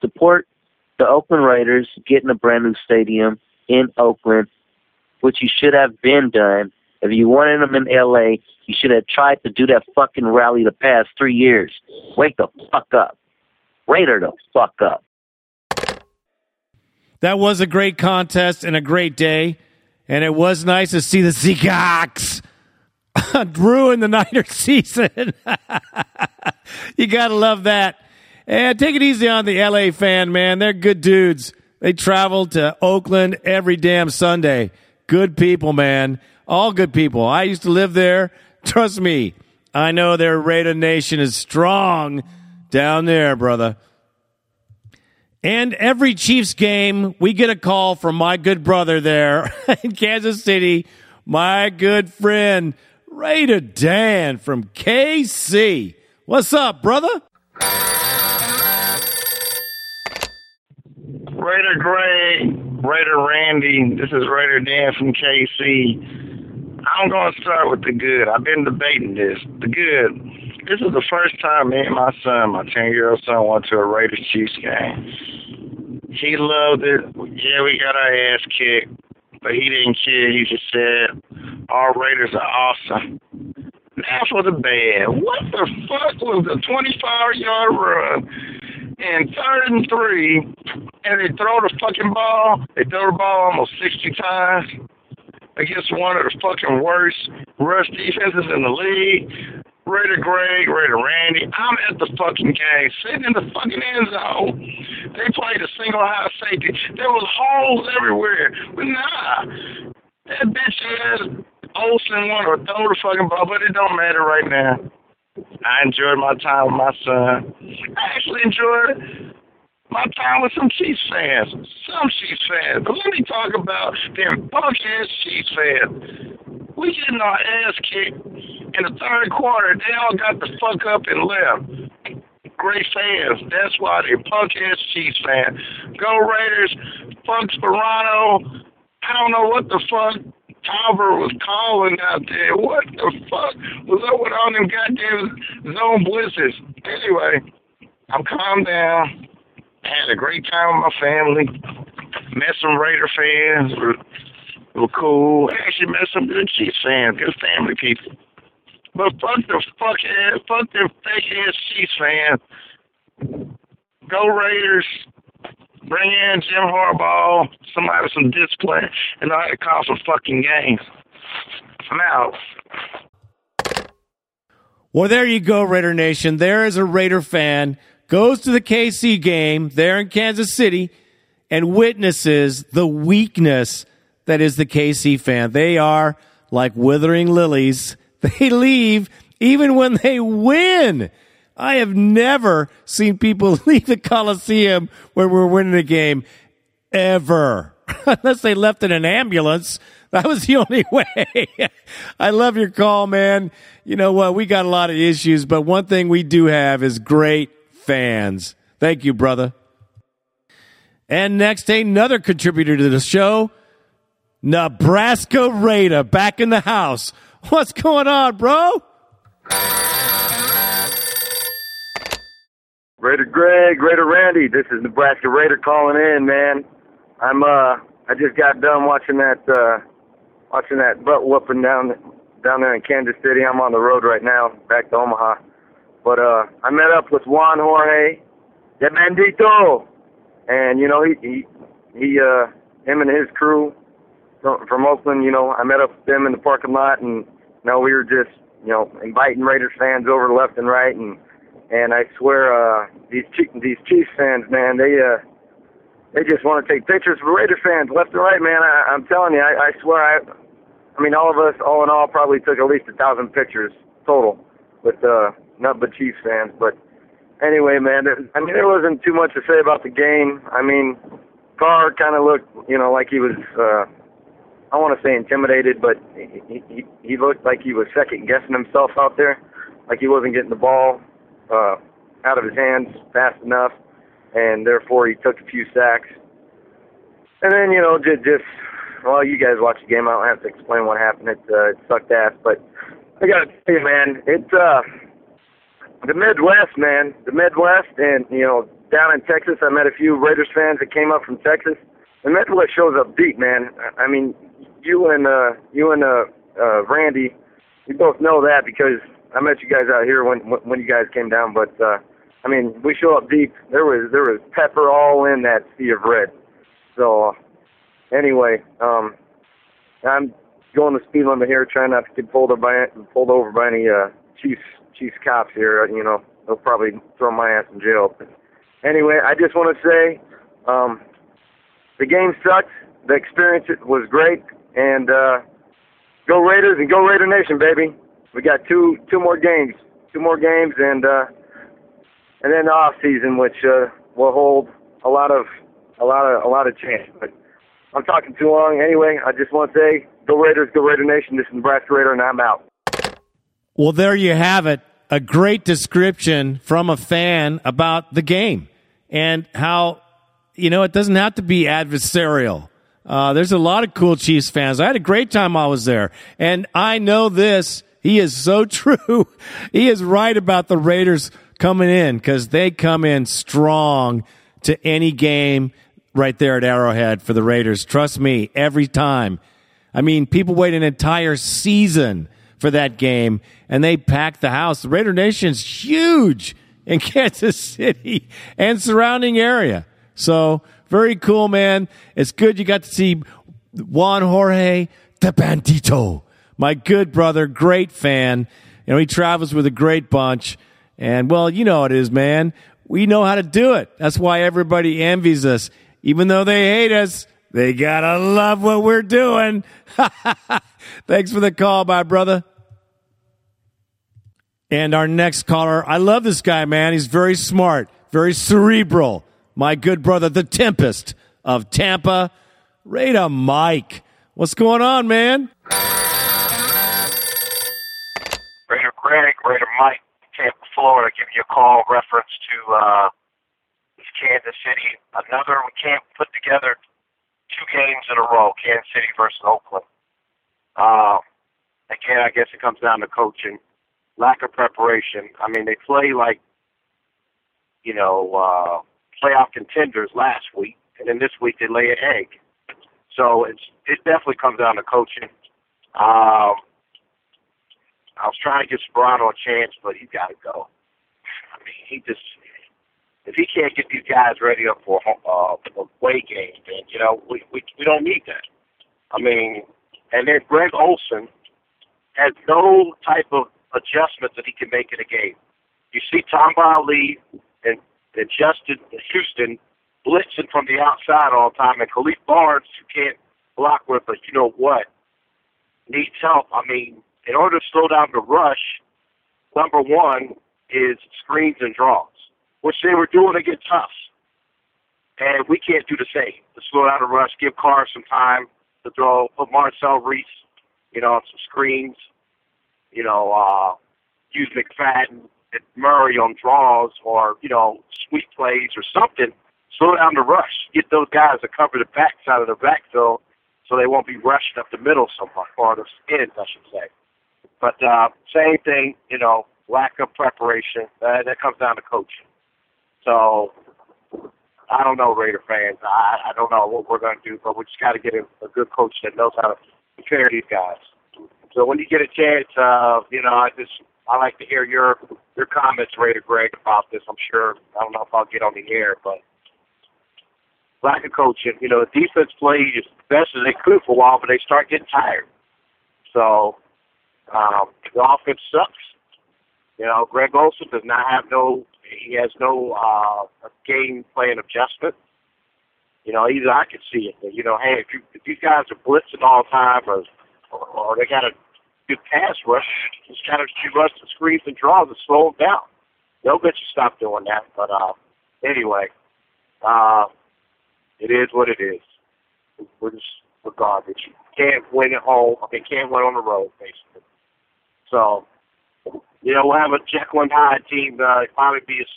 Speaker 34: Support the Oakland Raiders getting a brand new stadium in Oakland, which you should have been done. If you wanted them in LA, you should have tried to do that fucking rally the past three years. Wake the fuck up. Raider the fuck up.
Speaker 2: That was a great contest and a great day. And it was nice to see the Seacocks ruin the Niners season. you got to love that. And take it easy on the LA fan, man. They're good dudes. They travel to Oakland every damn Sunday. Good people, man. All good people. I used to live there. Trust me, I know their Raider Nation is strong down there, brother. And every Chiefs game, we get a call from my good brother there in Kansas City, my good friend, Raider Dan from KC. What's up, brother?
Speaker 35: Raider Gray, Raider Randy, this is Raider Dan from KC. I'm going to start with the good. I've been debating this. The good. This is the first time me and my son, my 10 year old son, went to a Raiders Chiefs game. He loved it. Yeah, we got our ass kicked, but he didn't care. He just said, Our Raiders are awesome. Now for the bad. What the fuck was the 25 yard run? and third and three, and they throw the fucking ball. They throw the ball almost 60 times against one of the fucking worst rush defenses in the league. Raider Greg, Raider Randy, I'm at the fucking game, sitting in the fucking end zone. They played a single high safety. There was holes everywhere. But nah, that bitch ass Olson wanted to throw the fucking ball, but it don't matter right now. I enjoyed my time with my son. I actually enjoyed my time with some Chiefs fans, some Chiefs fans. But let me talk about them punk ass Chiefs fans. We getting our ass kicked in the third quarter. They all got the fuck up and left. Great fans. That's why they punk ass Chiefs fans. Go Raiders. Fuck Sparano. I don't know what the fuck Tarver was calling out there. What the fuck was up with all them goddamn zone blitzes? Anyway, I'm calmed down. I had a great time with my family. Met some Raider fans. We're, were cool. Actually met some good Chiefs fans, good family people. But fuck the fuck ass, fuck them fake ass Chiefs fans. Go Raiders. Bring in Jim Harbaugh, somebody with some discipline, and know how to call some fucking games. I'm out.
Speaker 2: Well, there you go, Raider Nation. There is a Raider fan goes to the KC game there in Kansas City and witnesses the weakness that is the KC fan. They are like withering lilies. They leave even when they win. I have never seen people leave the Coliseum when we're winning a game ever. Unless they left in an ambulance. That was the only way. I love your call, man. You know what? We got a lot of issues, but one thing we do have is great fans. Thank you, brother. And next, another contributor to the show, Nebraska Raider, back in the house. What's going on, bro?
Speaker 36: Raider Greg, Raider Randy, this is Nebraska Raider calling in, man. I'm uh I just got done watching that uh watching that butt whooping down down there in Kansas City. I'm on the road right now, back to Omaha. But uh I met up with Juan Jorge, de Bandito, and you know he he he uh him and his crew from, Oakland. You know I met up with them in the parking lot, and you know we were just you know inviting Raiders fans over left and right, and and I swear uh these these Chiefs fans, man, they uh they just want to take pictures with Raider fans left and right, man. I, I'm telling you, I, I swear, I, I mean, all of us, all in all, probably took at least a thousand pictures total with uh, not but Chiefs fans. But anyway, man, there, I mean, there wasn't too much to say about the game. I mean, Carr kind of looked, you know, like he was. uh I want to say intimidated, but he, he he looked like he was second guessing himself out there, like he wasn't getting the ball uh, out of his hands fast enough and therefore he took a few sacks. And then you know just just well, you guys watch the game. I don't have to explain what happened. It uh, it sucked ass, but I gotta tell you, man, it's uh the Midwest, man, the Midwest, and you know down in Texas, I met a few Raiders fans that came up from Texas. The Midwest shows up deep, man. I mean, you and uh you and uh, uh Randy, we both know that because I met you guys out here when when you guys came down, but. uh I mean, we show up deep. There was there was pepper all in that sea of red. So anyway, um, I'm going the speed limit here, trying not to get pulled over by pulled over by any uh, Chiefs Chiefs cops here. You know, they'll probably throw my ass in jail. But anyway, I just want to say, um, the game sucked. The experience was great, and uh, go Raiders and go Raider Nation, baby. We got two two more games, two more games, and. uh and then the off season, which uh, will hold a lot of a lot of a lot of chance. But I'm talking too long. Anyway, I just want to say, go Raiders, go Raider Nation. This is Nebraska Raider, and I'm out.
Speaker 2: Well, there you have it. A great description from a fan about the game and how you know it doesn't have to be adversarial. Uh, there's a lot of cool Chiefs fans. I had a great time I was there, and I know this. He is so true. he is right about the Raiders coming in because they come in strong to any game right there at Arrowhead for the Raiders. Trust me, every time. I mean, people wait an entire season for that game and they pack the house. The Raider Nation's huge in Kansas City and surrounding area. So very cool, man. It's good you got to see Juan Jorge the Bandito, my good brother, great fan. You know, he travels with a great bunch. And well, you know it is, man. We know how to do it. That's why everybody envies us. Even though they hate us, they gotta love what we're doing. Thanks for the call, my brother. And our next caller, I love this guy, man. He's very smart, very cerebral. My good brother, the Tempest of Tampa, Raider Mike. What's going on, man?
Speaker 37: Raider Greg, Raider Mike. Tampa, Florida, giving you a call reference to uh, Kansas City. Another, we can't put together two games in a row, Kansas City versus Oakland. Uh, again, I guess it comes down to coaching, lack of preparation. I mean, they play like, you know, uh, playoff contenders last week, and then this week they lay an egg. So it's it definitely comes down to coaching. Um, I was trying to give Sparano a chance, but he's got to go. I mean, he just if he can't get these guys ready up for uh, a away game, then you know we we we don't need that. I mean, and then Greg Olson has no type of adjustment that he can make in a game. You see Tamba Hali and, and Justin Houston blitzing from the outside all the time, and Khalif Barnes, who can't block with, but you know what, needs help. I mean, in order to slow down the rush, number one is screens and draws, which they were doing against us. And we can't do the same. To slow down the rush, give Carr some time to throw, put Marcel Reese, you know, on some screens, you know, uh, use McFadden and Murray on draws or, you know, sweep plays or something. Slow down the rush. Get those guys to cover the backside of the backfield so they won't be rushing up the middle so much, or the ends, I should say. But uh, same thing, you know, lack of preparation. Uh, that comes down to coaching. So I don't know, Raider fans. I, I don't know what we're going to do, but we just got to get a, a good coach that knows how to prepare these guys. So when you get a chance, uh, you know, I just I like to hear your your comments, Raider Greg, about this. I'm sure I don't know if I'll get on the air, but lack of coaching. You know, the defense played as best as they could for a while, but they start getting tired. So um, the offense sucks. You know, Greg Olson does not have no. He has no uh, game plan adjustment. You know, either I can see it. You know, hey, if, you, if these guys are blitzing all the time, or, or they got a good pass rush, just kind of you rush the screens and draws and slow them down. They'll get you stop doing that. But uh, anyway, uh, it is what it is. We're just we're garbage. Can't win at home. Mean, can't win on the road, basically. So, you know, we'll have a Jekyll and Hyde team uh, probably be a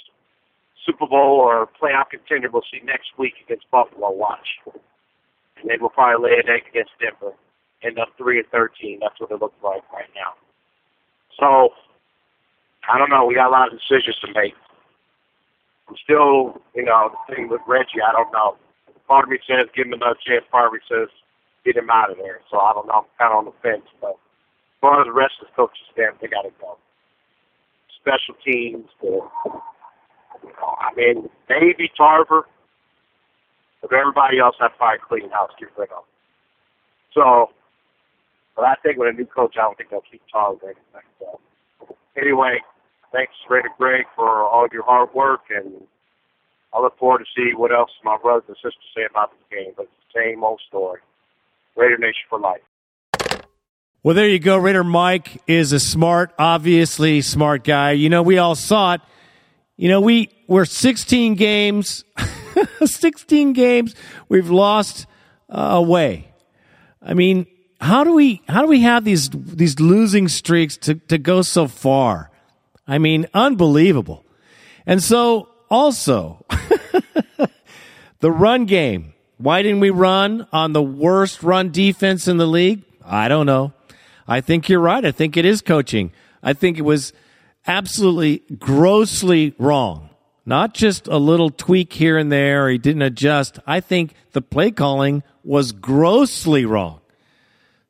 Speaker 37: Super Bowl or playoff contender. We'll see next week against Buffalo. Watch, and they will probably lay an egg against Denver. End up three and thirteen. That's what it looks like right now. So, I don't know. We got a lot of decisions to make. I'm still, you know, the thing with Reggie. I don't know. Part of me says give him another chance. Part of me says get him out of there. So I don't know. I'm kind of on the fence, but as far as the rest of the coaches stand, they got to go. Special teams, or you know, I mean, maybe Tarver, but everybody else I probably clean house, get rid of. So, but I think with a new coach, I don't think they'll keep or anything. So, anyway, thanks, Raider Greg, for all your hard work, and I look forward to see what else my brothers and sisters say about this game. But it's the same old story. Raider Nation for life.
Speaker 2: Well, there you go. Raider Mike is a smart, obviously smart guy. You know, we all saw it. You know, we we're 16 games, 16 games we've lost uh, away. I mean, how do we how do we have these these losing streaks to to go so far? I mean, unbelievable. And so also the run game. Why didn't we run on the worst run defense in the league? I don't know. I think you're right. I think it is coaching. I think it was absolutely grossly wrong. Not just a little tweak here and there, he didn't adjust. I think the play calling was grossly wrong.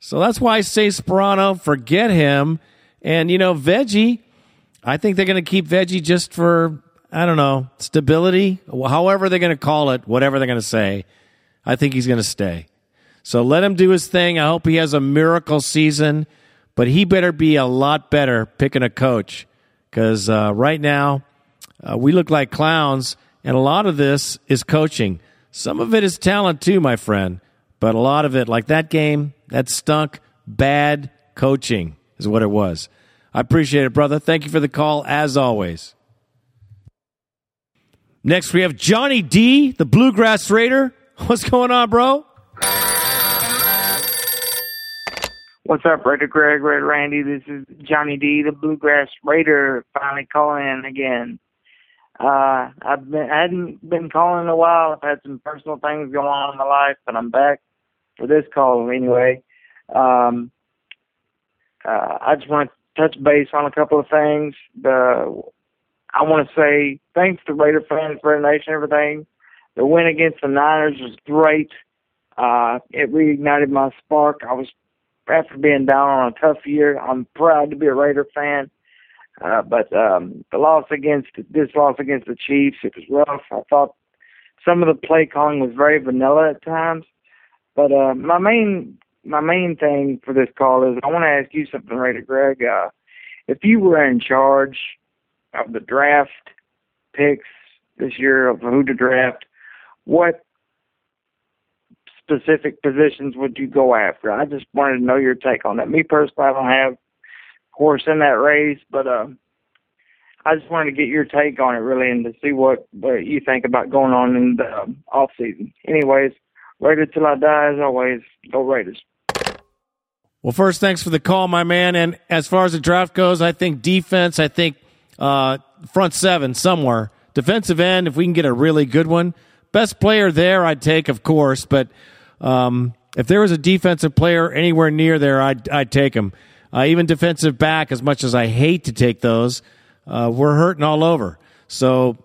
Speaker 2: So that's why I say Sparano, forget him. And, you know, Veggie, I think they're going to keep Veggie just for, I don't know, stability, however they're going to call it, whatever they're going to say. I think he's going to stay. So let him do his thing. I hope he has a miracle season, but he better be a lot better picking a coach because uh, right now uh, we look like clowns, and a lot of this is coaching. Some of it is talent too, my friend, but a lot of it, like that game, that stunk. Bad coaching is what it was. I appreciate it, brother. Thank you for the call, as always. Next, we have Johnny D, the Bluegrass Raider. What's going on, bro?
Speaker 38: What's up, Raider Greg, Raider Randy? This is Johnny D, the Bluegrass Raider, finally calling in again. Uh, I've been I hadn't been calling in a while. I've had some personal things going on in my life, but I'm back for this call anyway. Um, uh, I just want to touch base on a couple of things. The I want to say thanks to Raider fans, Raider Nation, everything. The win against the Niners was great. Uh, it reignited my spark. I was after being down on a tough year. I'm proud to be a Raider fan. Uh, but um, the loss against this loss against the Chiefs, it was rough. I thought some of the play calling was very vanilla at times. But uh, my main my main thing for this call is I want to ask you something, Raider Greg. Uh, if you were in charge of the draft picks this year of who to draft, what specific positions would you go after? I just wanted to know your take on that. Me personally, I don't have horse in that race, but uh, I just wanted to get your take on it really, and to see what what you think about going on in the off season. Anyways, Raider till I die. As always, go Raiders.
Speaker 2: Well, first, thanks for the call, my man. And as far as the draft goes, I think defense. I think uh, front seven somewhere. Defensive end, if we can get a really good one. Best player there, I'd take, of course. But um, if there was a defensive player anywhere near there, I'd, I'd take him. Uh, even defensive back, as much as I hate to take those, uh, we're hurting all over. So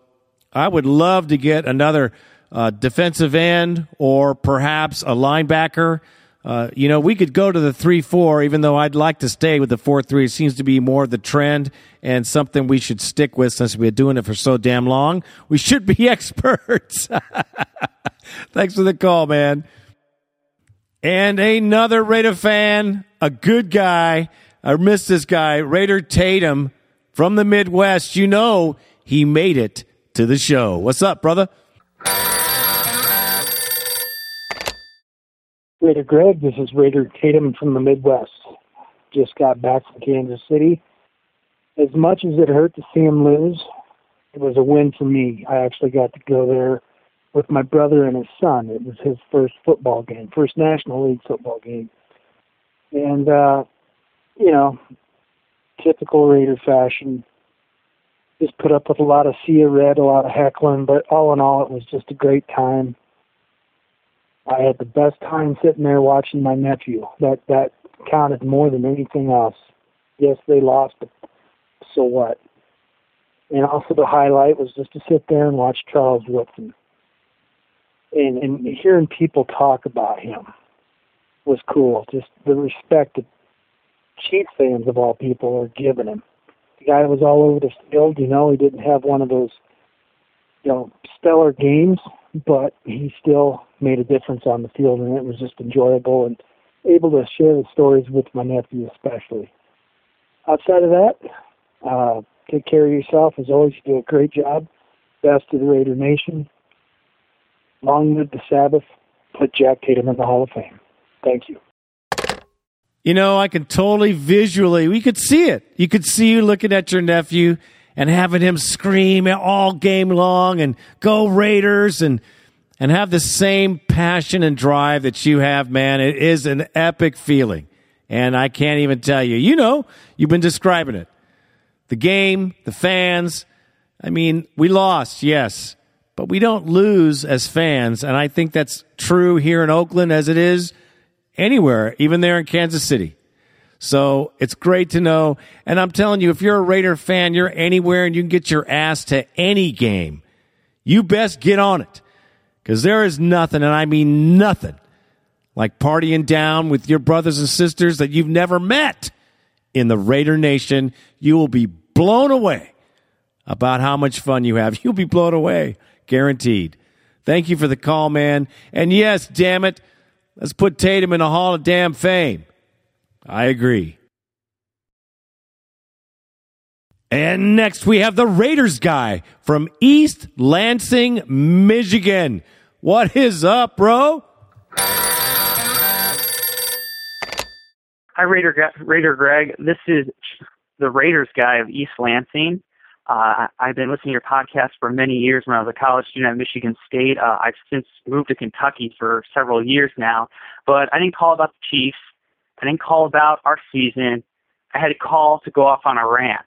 Speaker 2: I would love to get another uh, defensive end or perhaps a linebacker. Uh, you know, we could go to the 3 4, even though I'd like to stay with the 4 3. It seems to be more the trend and something we should stick with since we've been doing it for so damn long. We should be experts. Thanks for the call, man. And another Raider fan, a good guy. I missed this guy, Raider Tatum from the Midwest. You know, he made it to the show. What's up, brother?
Speaker 39: Raider Greg, this is Raider Tatum from the Midwest. Just got back from Kansas City. As much as it hurt to see him lose, it was a win for me. I actually got to go there with my brother and his son. It was his first football game, first National League football game. And, uh, you know, typical Raider fashion, just put up with a lot of sea red, a lot of heckling, but all in all, it was just a great time. I had the best time sitting there watching my nephew. That that counted more than anything else. Yes, they lost, but so what? And also the highlight was just to sit there and watch Charles Woodson. And and hearing people talk about him was cool. Just the respect that Chiefs fans of all people are giving him. The guy was all over the field, you know, he didn't have one of those you know, stellar games, but he still made a difference on the field, and it was just enjoyable and able to share the stories with my nephew, especially. Outside of that, uh, take care of yourself. As always, you do a great job. Best to the Raider Nation. Long live the Sabbath. Put Jack Tatum in the Hall of Fame. Thank you.
Speaker 2: You know, I can totally visually, we could see it. You could see you looking at your nephew and having him scream all game long and go Raiders and and have the same passion and drive that you have, man. It is an epic feeling. And I can't even tell you. You know, you've been describing it. The game, the fans. I mean, we lost, yes, but we don't lose as fans. And I think that's true here in Oakland as it is anywhere, even there in Kansas City. So it's great to know. And I'm telling you, if you're a Raider fan, you're anywhere and you can get your ass to any game, you best get on it. Because there is nothing, and I mean nothing, like partying down with your brothers and sisters that you've never met in the Raider Nation. You will be blown away about how much fun you have. You'll be blown away, guaranteed. Thank you for the call, man. And yes, damn it, let's put Tatum in a Hall of Damn Fame. I agree. And next we have the Raiders guy from East Lansing, Michigan. What is up, bro?
Speaker 40: Hi, Raider, Raider Greg. This is the Raiders guy of East Lansing. Uh, I've been listening to your podcast for many years when I was a college student at Michigan State. Uh, I've since moved to Kentucky for several years now, but I didn't call about the Chiefs. I didn't call about our season. I had a call to go off on a rant.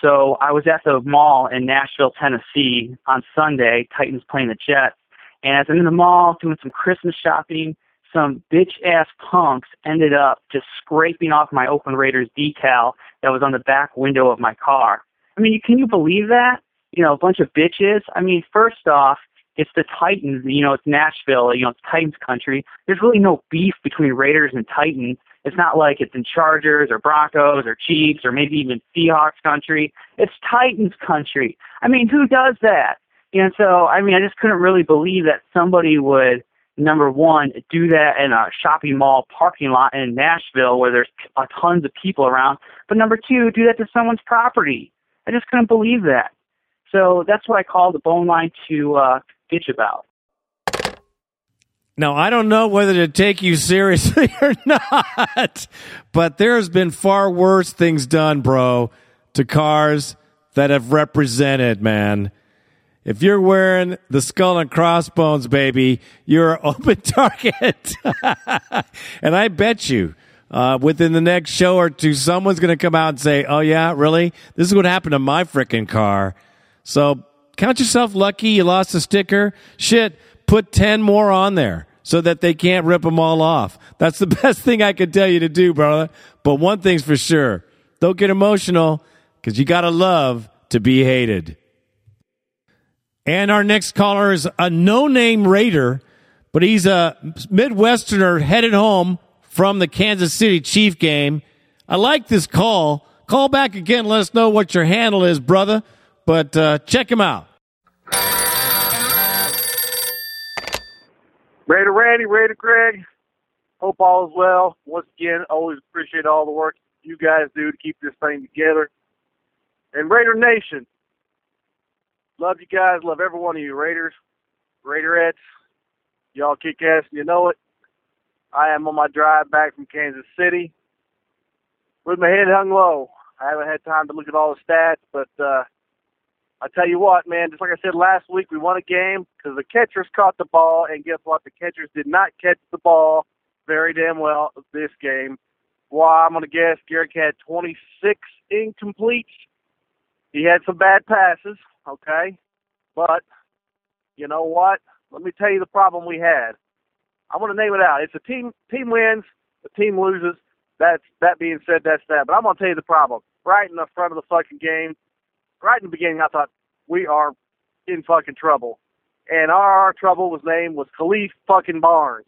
Speaker 40: So I was at the mall in Nashville, Tennessee on Sunday, Titans playing the Jets. And as I'm in the mall doing some Christmas shopping, some bitch ass punks ended up just scraping off my Oakland Raiders decal that was on the back window of my car. I mean, can you believe that? You know, a bunch of bitches. I mean, first off, it's the Titans. You know, it's Nashville. You know, it's Titans country. There's really no beef between Raiders and Titans. It's not like it's in Chargers or Broncos or Chiefs or maybe even Seahawks country. It's Titans country. I mean, who does that? And so, I mean, I just couldn't really believe that somebody would, number one, do that in a shopping mall parking lot in Nashville where there's a tons of people around. But number two, do that to someone's property. I just couldn't believe that. So that's what I called the bone line to uh, bitch about.
Speaker 2: Now, I don't know whether to take you seriously or not, but there's been far worse things done, bro, to cars that have represented, man. If you're wearing the skull and crossbones, baby, you're an open target. and I bet you, uh, within the next show or two, someone's going to come out and say, Oh, yeah, really? This is what happened to my freaking car. So count yourself lucky you lost a sticker. Shit, put 10 more on there so that they can't rip them all off. That's the best thing I could tell you to do, brother. But one thing's for sure don't get emotional because you got to love to be hated. And our next caller is a no name Raider, but he's a Midwesterner headed home from the Kansas City Chief game. I like this call. Call back again. Let us know what your handle is, brother. But uh, check him out.
Speaker 41: Raider Randy, Raider Greg. Hope all is well. Once again, always appreciate all the work you guys do to keep this thing together. And Raider Nation, love you guys. Love every one of you Raiders, Raiderettes. Y'all kick ass and you know it. I am on my drive back from Kansas City with my head hung low. I haven't had time to look at all the stats, but uh, I tell you what, man, just like I said last week, we won a game because the catchers caught the ball, and guess what? The catchers did not catch the ball very damn well this game. Well, I'm going to guess Garrick had 26 incompletes. He had some bad passes, okay? But you know what? Let me tell you the problem we had. I'm going to name it out. It's a team team wins, the team loses. That's that being said, that's that. But I'm going to tell you the problem. Right in the front of the fucking game, right in the beginning, I thought we are in fucking trouble. And our, trouble was named was Khalif fucking Barnes.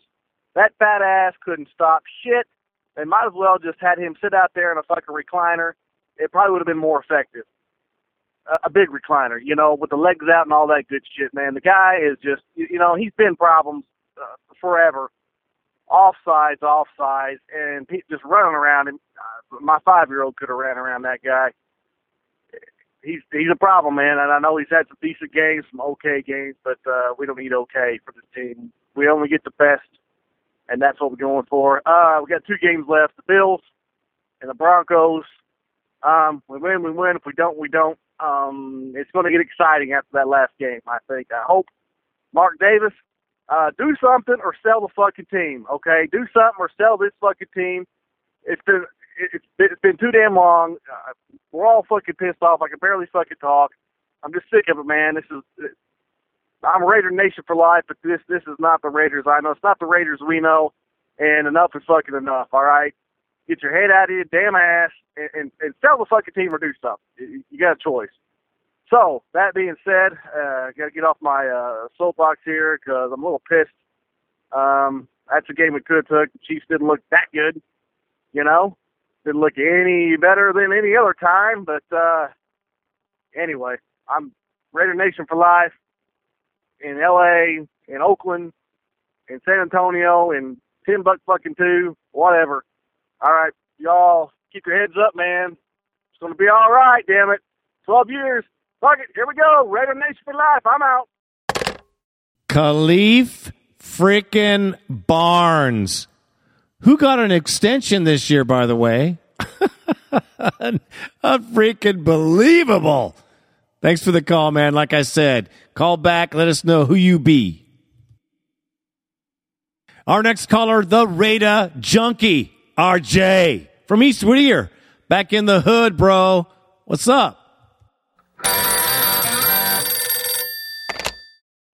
Speaker 41: That fat ass couldn't stop shit. They might as well just had him sit out there in a fucking recliner. It probably would have been more effective. A, a big recliner, you know, with the legs out and all that good shit, man. The guy is just, you, you know, he's been problems uh, forever. Offsides, offsides, and he, just running around him. Uh, my five-year-old could have ran around that guy he's he's a problem, man. And I know he's had some decent games, some okay games, but uh, we don't need okay for this team. We only get the best, and that's what we're going for. Uh, we got two games left: the Bills and the Broncos. Um, we win, we win. If we don't, we don't. Um, it's going to get exciting after that last game. I think. I hope Mark Davis uh, do something or sell the fucking team. Okay, do something or sell this fucking team. It's been it's been, it's been too damn long. Uh, we're all fucking pissed off. I can barely fucking talk. I'm just sick of it, man. This is I'm Raider Nation for life, but this this is not the Raiders I know. It's not the Raiders we know, and enough is fucking enough. All right, get your head out of your damn ass and, and, and sell the fucking team or do something. You, got a choice. So that being said, uh, got to get off my uh, soapbox here because I'm a little pissed. Um, that's a game we could have took. The Chiefs didn't look that good, you know didn't look any better than any other time. But uh, anyway, I'm Raider Nation for life in L.A., in Oakland, in San Antonio, in ten bucks fucking two, whatever. All right, y'all keep your heads up, man. It's gonna be all right. Damn it, twelve years. Fuck it, here we go. Raider Nation for life. I'm out.
Speaker 2: Khalif freaking Barnes who got an extension this year, by the way. a freaking believable. Thanks for the call, man. Like I said, call back. Let us know who you be. Our next caller, the Raider Junkie, RJ from East Whittier. Back in the hood, bro. What's up?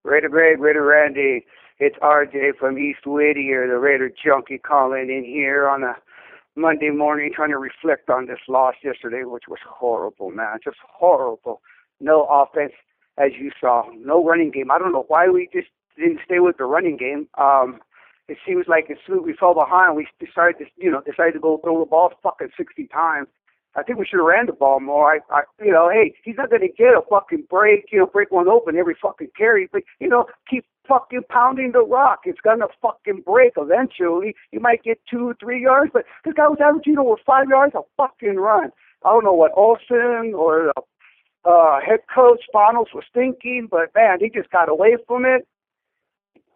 Speaker 42: Raider Greg, Raider Randy. It's RJ from East Whittier, the Raider junkie, calling in here on a Monday morning, trying to reflect on this loss yesterday, which was horrible, man, just horrible. No offense, as you saw. No running game. I don't know why we just didn't stay with the running game. Um, it seems like as soon as we fell behind, we decided to, you know, decided to go throw the ball fucking 60 times. I think we should have ran the ball more. I, I, you know, hey, he's not going to get a fucking break, you know, break one open every fucking carry, but you know, keep fucking pounding the rock. It's gonna fucking break eventually. You might get two, three yards, but this guy was averaging over five yards a fucking run. I don't know what Olson or the uh, head coach Sparano was thinking, but man, he just got away from it.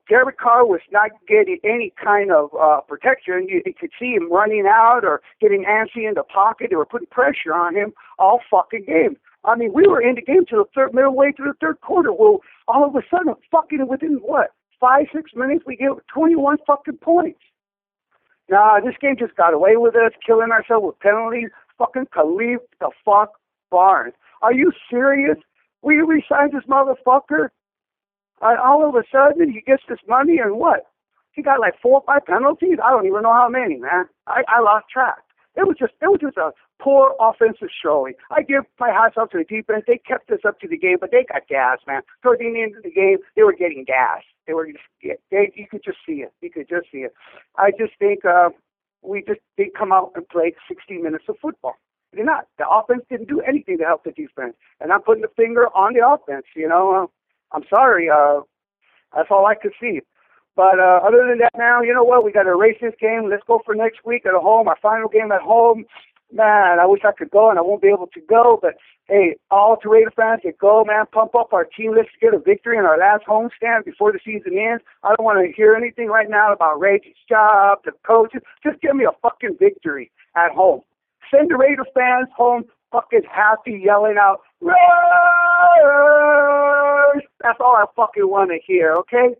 Speaker 42: Derek Carr was not getting any kind of uh, protection. You, you could see him running out or getting antsy in the pocket. They were putting pressure on him all fucking game. I mean, we were in the game to the third, middle way through the third quarter. Well, all of a sudden, fucking within what five, six minutes, we get 21 fucking points. Nah, this game just got away with us, killing ourselves with penalties. Fucking Khalif the fuck Barnes. Are you serious? We re-signed this motherfucker uh, all of a sudden he gets this money and what? He got like four or five penalties. I don't even know how many, man. I, I lost track. It was just it was just a poor offensive showing. I give my hats off to the defense. They kept us up to the game, but they got gas, man. Toward the end of the game, they were getting gas. They were just they, you could just see it. You could just see it. I just think uh, we just didn't come out and play 60 minutes of football. They're not. The offense didn't do anything to help the defense, and I'm putting the finger on the offense. You know, I'm sorry. Uh, that's all I could see. But uh, other than that, now you know what? We got to erase this game. Let's go for next week at home. Our final game at home. Man, I wish I could go, and I won't be able to go. But hey, all to Raider fans, get go, man. Pump up our team. Let's get a victory in our last home stand before the season ends. I don't want to hear anything right now about Reggie's job, the coaches. Just give me a fucking victory at home. Send the Raider fans home fucking happy, yelling out, Raiders! That's all I fucking want to hear, okay?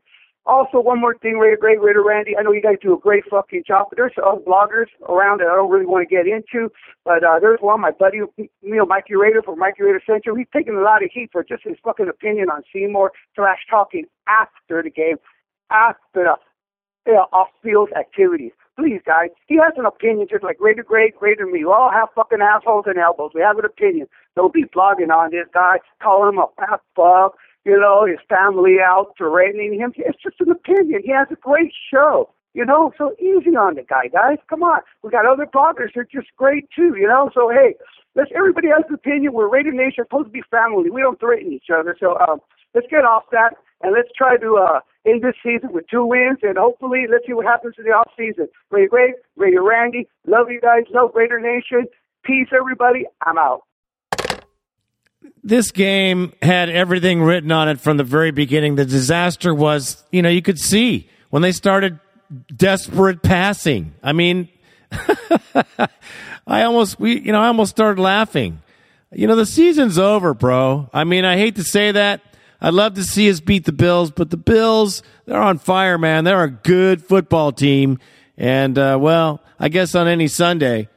Speaker 42: Also, one more thing, Raider Great Raider Randy. I know you guys do a great fucking job, but there's other bloggers around that I don't really want to get into. But uh, there's one, my buddy, you know, Mikey Raider from Mikey Raider Central. He's taking a lot of heat for just his fucking opinion on Sio Moore trash talking after the game, after the you know, off-field activities. Please, guys, he has an opinion just like Raider Greg, Raider me. We all have fucking assholes and elbows. We have an opinion. Don't be blogging on this guy, calling him a fat fuck, you know, his family out, threatening him. It's just an opinion. He has a great show. You know, so easy on the guy, guys. Come on. We got other bloggers who are just great too, you know. So hey, let's everybody has an opinion. We're Raider Nation, supposed to be family. We don't threaten each other. So um, let's get off that and let's try to uh, end this season with two wins, and hopefully let's see what happens in the off season. Ray Ray, Ray Randy, love you guys, love Raider Nation. Peace, everybody. I'm out.
Speaker 2: This game had everything written on it from the very beginning. The disaster was, you know, you could see when they started desperate passing. I mean, I almost, we, you know, I almost started laughing. You know, the season's over, bro. I mean, I hate to say that I'd love to see us beat the Bills, but the Bills, they're on fire, man. They're a good football team. And, uh, well, I guess on any Sunday.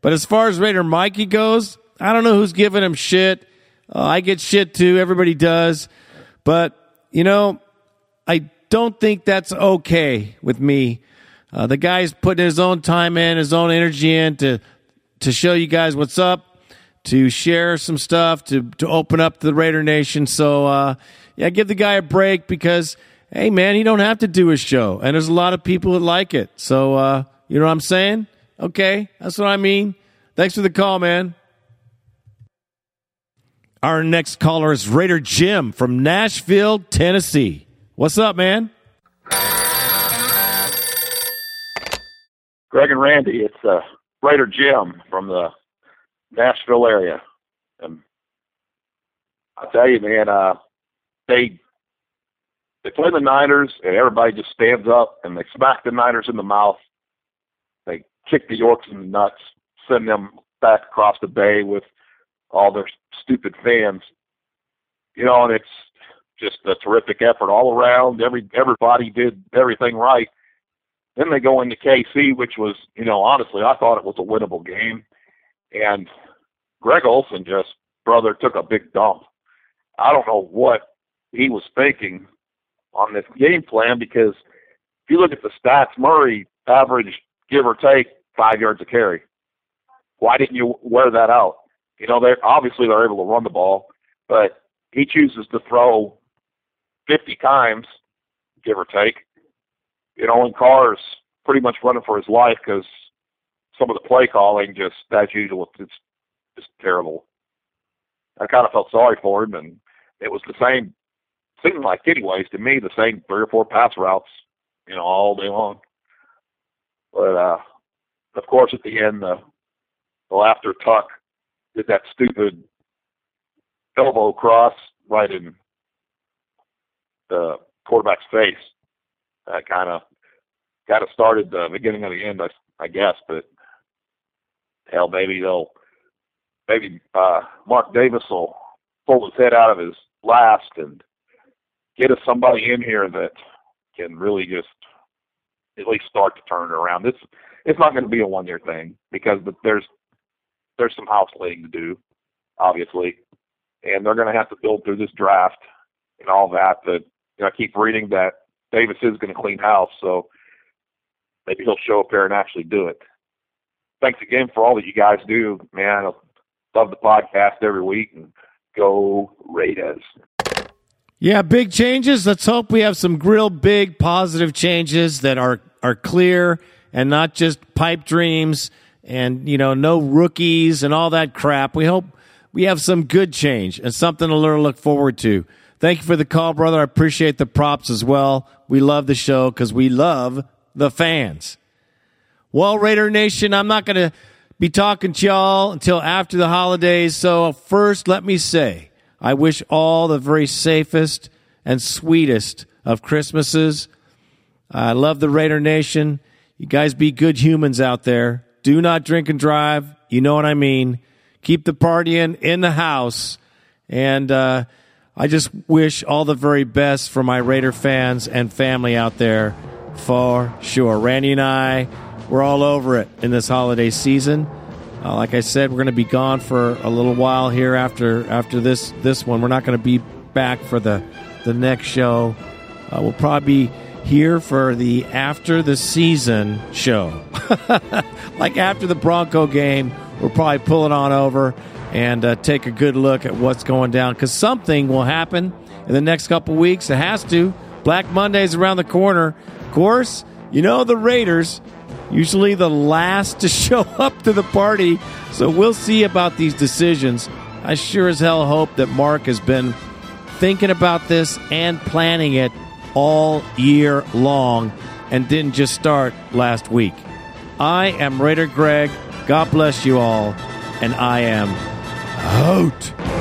Speaker 2: But as far as Raider Mikey goes, I don't know who's giving him shit. Uh, I get shit too. Everybody does. But, you know, I don't think that's okay with me. Uh, the guy's putting his own time in, his own energy in to, to show you guys what's up to share some stuff, to, to open up the Raider Nation. So, uh, yeah, give the guy a break because, hey, man, he don't have to do his show. And there's a lot of people that like it. So, uh, you know what I'm saying? Okay, that's what I mean. Thanks for the call, man. Our next caller is Raider Jim from Nashville, Tennessee. What's up, man?
Speaker 43: Greg and Randy, it's uh, Raider Jim from the Nashville area. And I tell you, man, uh, they they play the Niners, and everybody just stands up and they smack the Niners in the mouth. They kick the Yorks in the nuts, send them back across the bay with all their stupid fans. You know, and it's just a terrific effort all around. Every everybody did everything right. Then they go into KC, which was, you know, honestly, I thought it was a winnable game. And Greg Olson just, brother, took a big dump. I don't know what he was thinking on this game plan because if you look at the stats, Murray averaged, give or take, five yards a carry. Why didn't you wear that out? You know, they're obviously they're able to run the ball, but he chooses to throw 50 times, give or take. You know, and Carr's pretty much running for his life because some of the play calling just, as usual, it's just terrible. I kind of felt sorry for him, and it was the same, seemed like anyways to me, the same three or four pass routes, you know, all day long. But uh, of course, at the end, the well after Tuck did that stupid elbow cross right in the quarterback's face. That kind of kind of started the beginning of the end, I, I guess. But hell, maybe they'll maybe uh, Mark Davis will pull his head out of his last and get us somebody in here that can really just at least start to turn it around. This it's not going to be a one year thing because there's there's some house laying to do, obviously, and they're going to have to build through this draft and all that. But you know, I keep reading that Davis is going to clean house, so maybe he'll show up there and actually do it. Thanks again for all that you guys do, man. I love the podcast every week, and go Raiders.
Speaker 2: Yeah, big changes. Let's hope we have some real big positive changes that are are clear and not just pipe dreams and you know no rookies and all that crap. We hope we have some good change and something to learn look forward to. Thank you for the call, brother. I appreciate the props as well. We love the show because we love the fans. Well, Raider Nation, I'm not going to be talking to y'all until after the holidays. So first, let me say I wish all the very safest and sweetest of Christmases. I love the Raider Nation. You guys be good humans out there. Do not drink and drive. You know what I mean. Keep the partying in the house. And uh, I just wish all the very best for my Raider fans and family out there for sure. Randy and I, we're all over it in this holiday season. Uh, like I said, we're going to be gone for a little while here after after this this one. We're not going to be back for the the next show. Uh, we'll probably here for the after the season show. like after the Bronco game, we're probably pulling it on over and uh, take a good look at what's going down because something will happen in the next couple weeks. It has to. Black Monday's around the corner. Of course, you know the Raiders usually the last to show up to the party. So we'll see about these decisions. I sure as hell hope that Mark has been thinking about this and planning it all year long and didn't just start last week. I am Raider Greg. God bless you all. And I am out.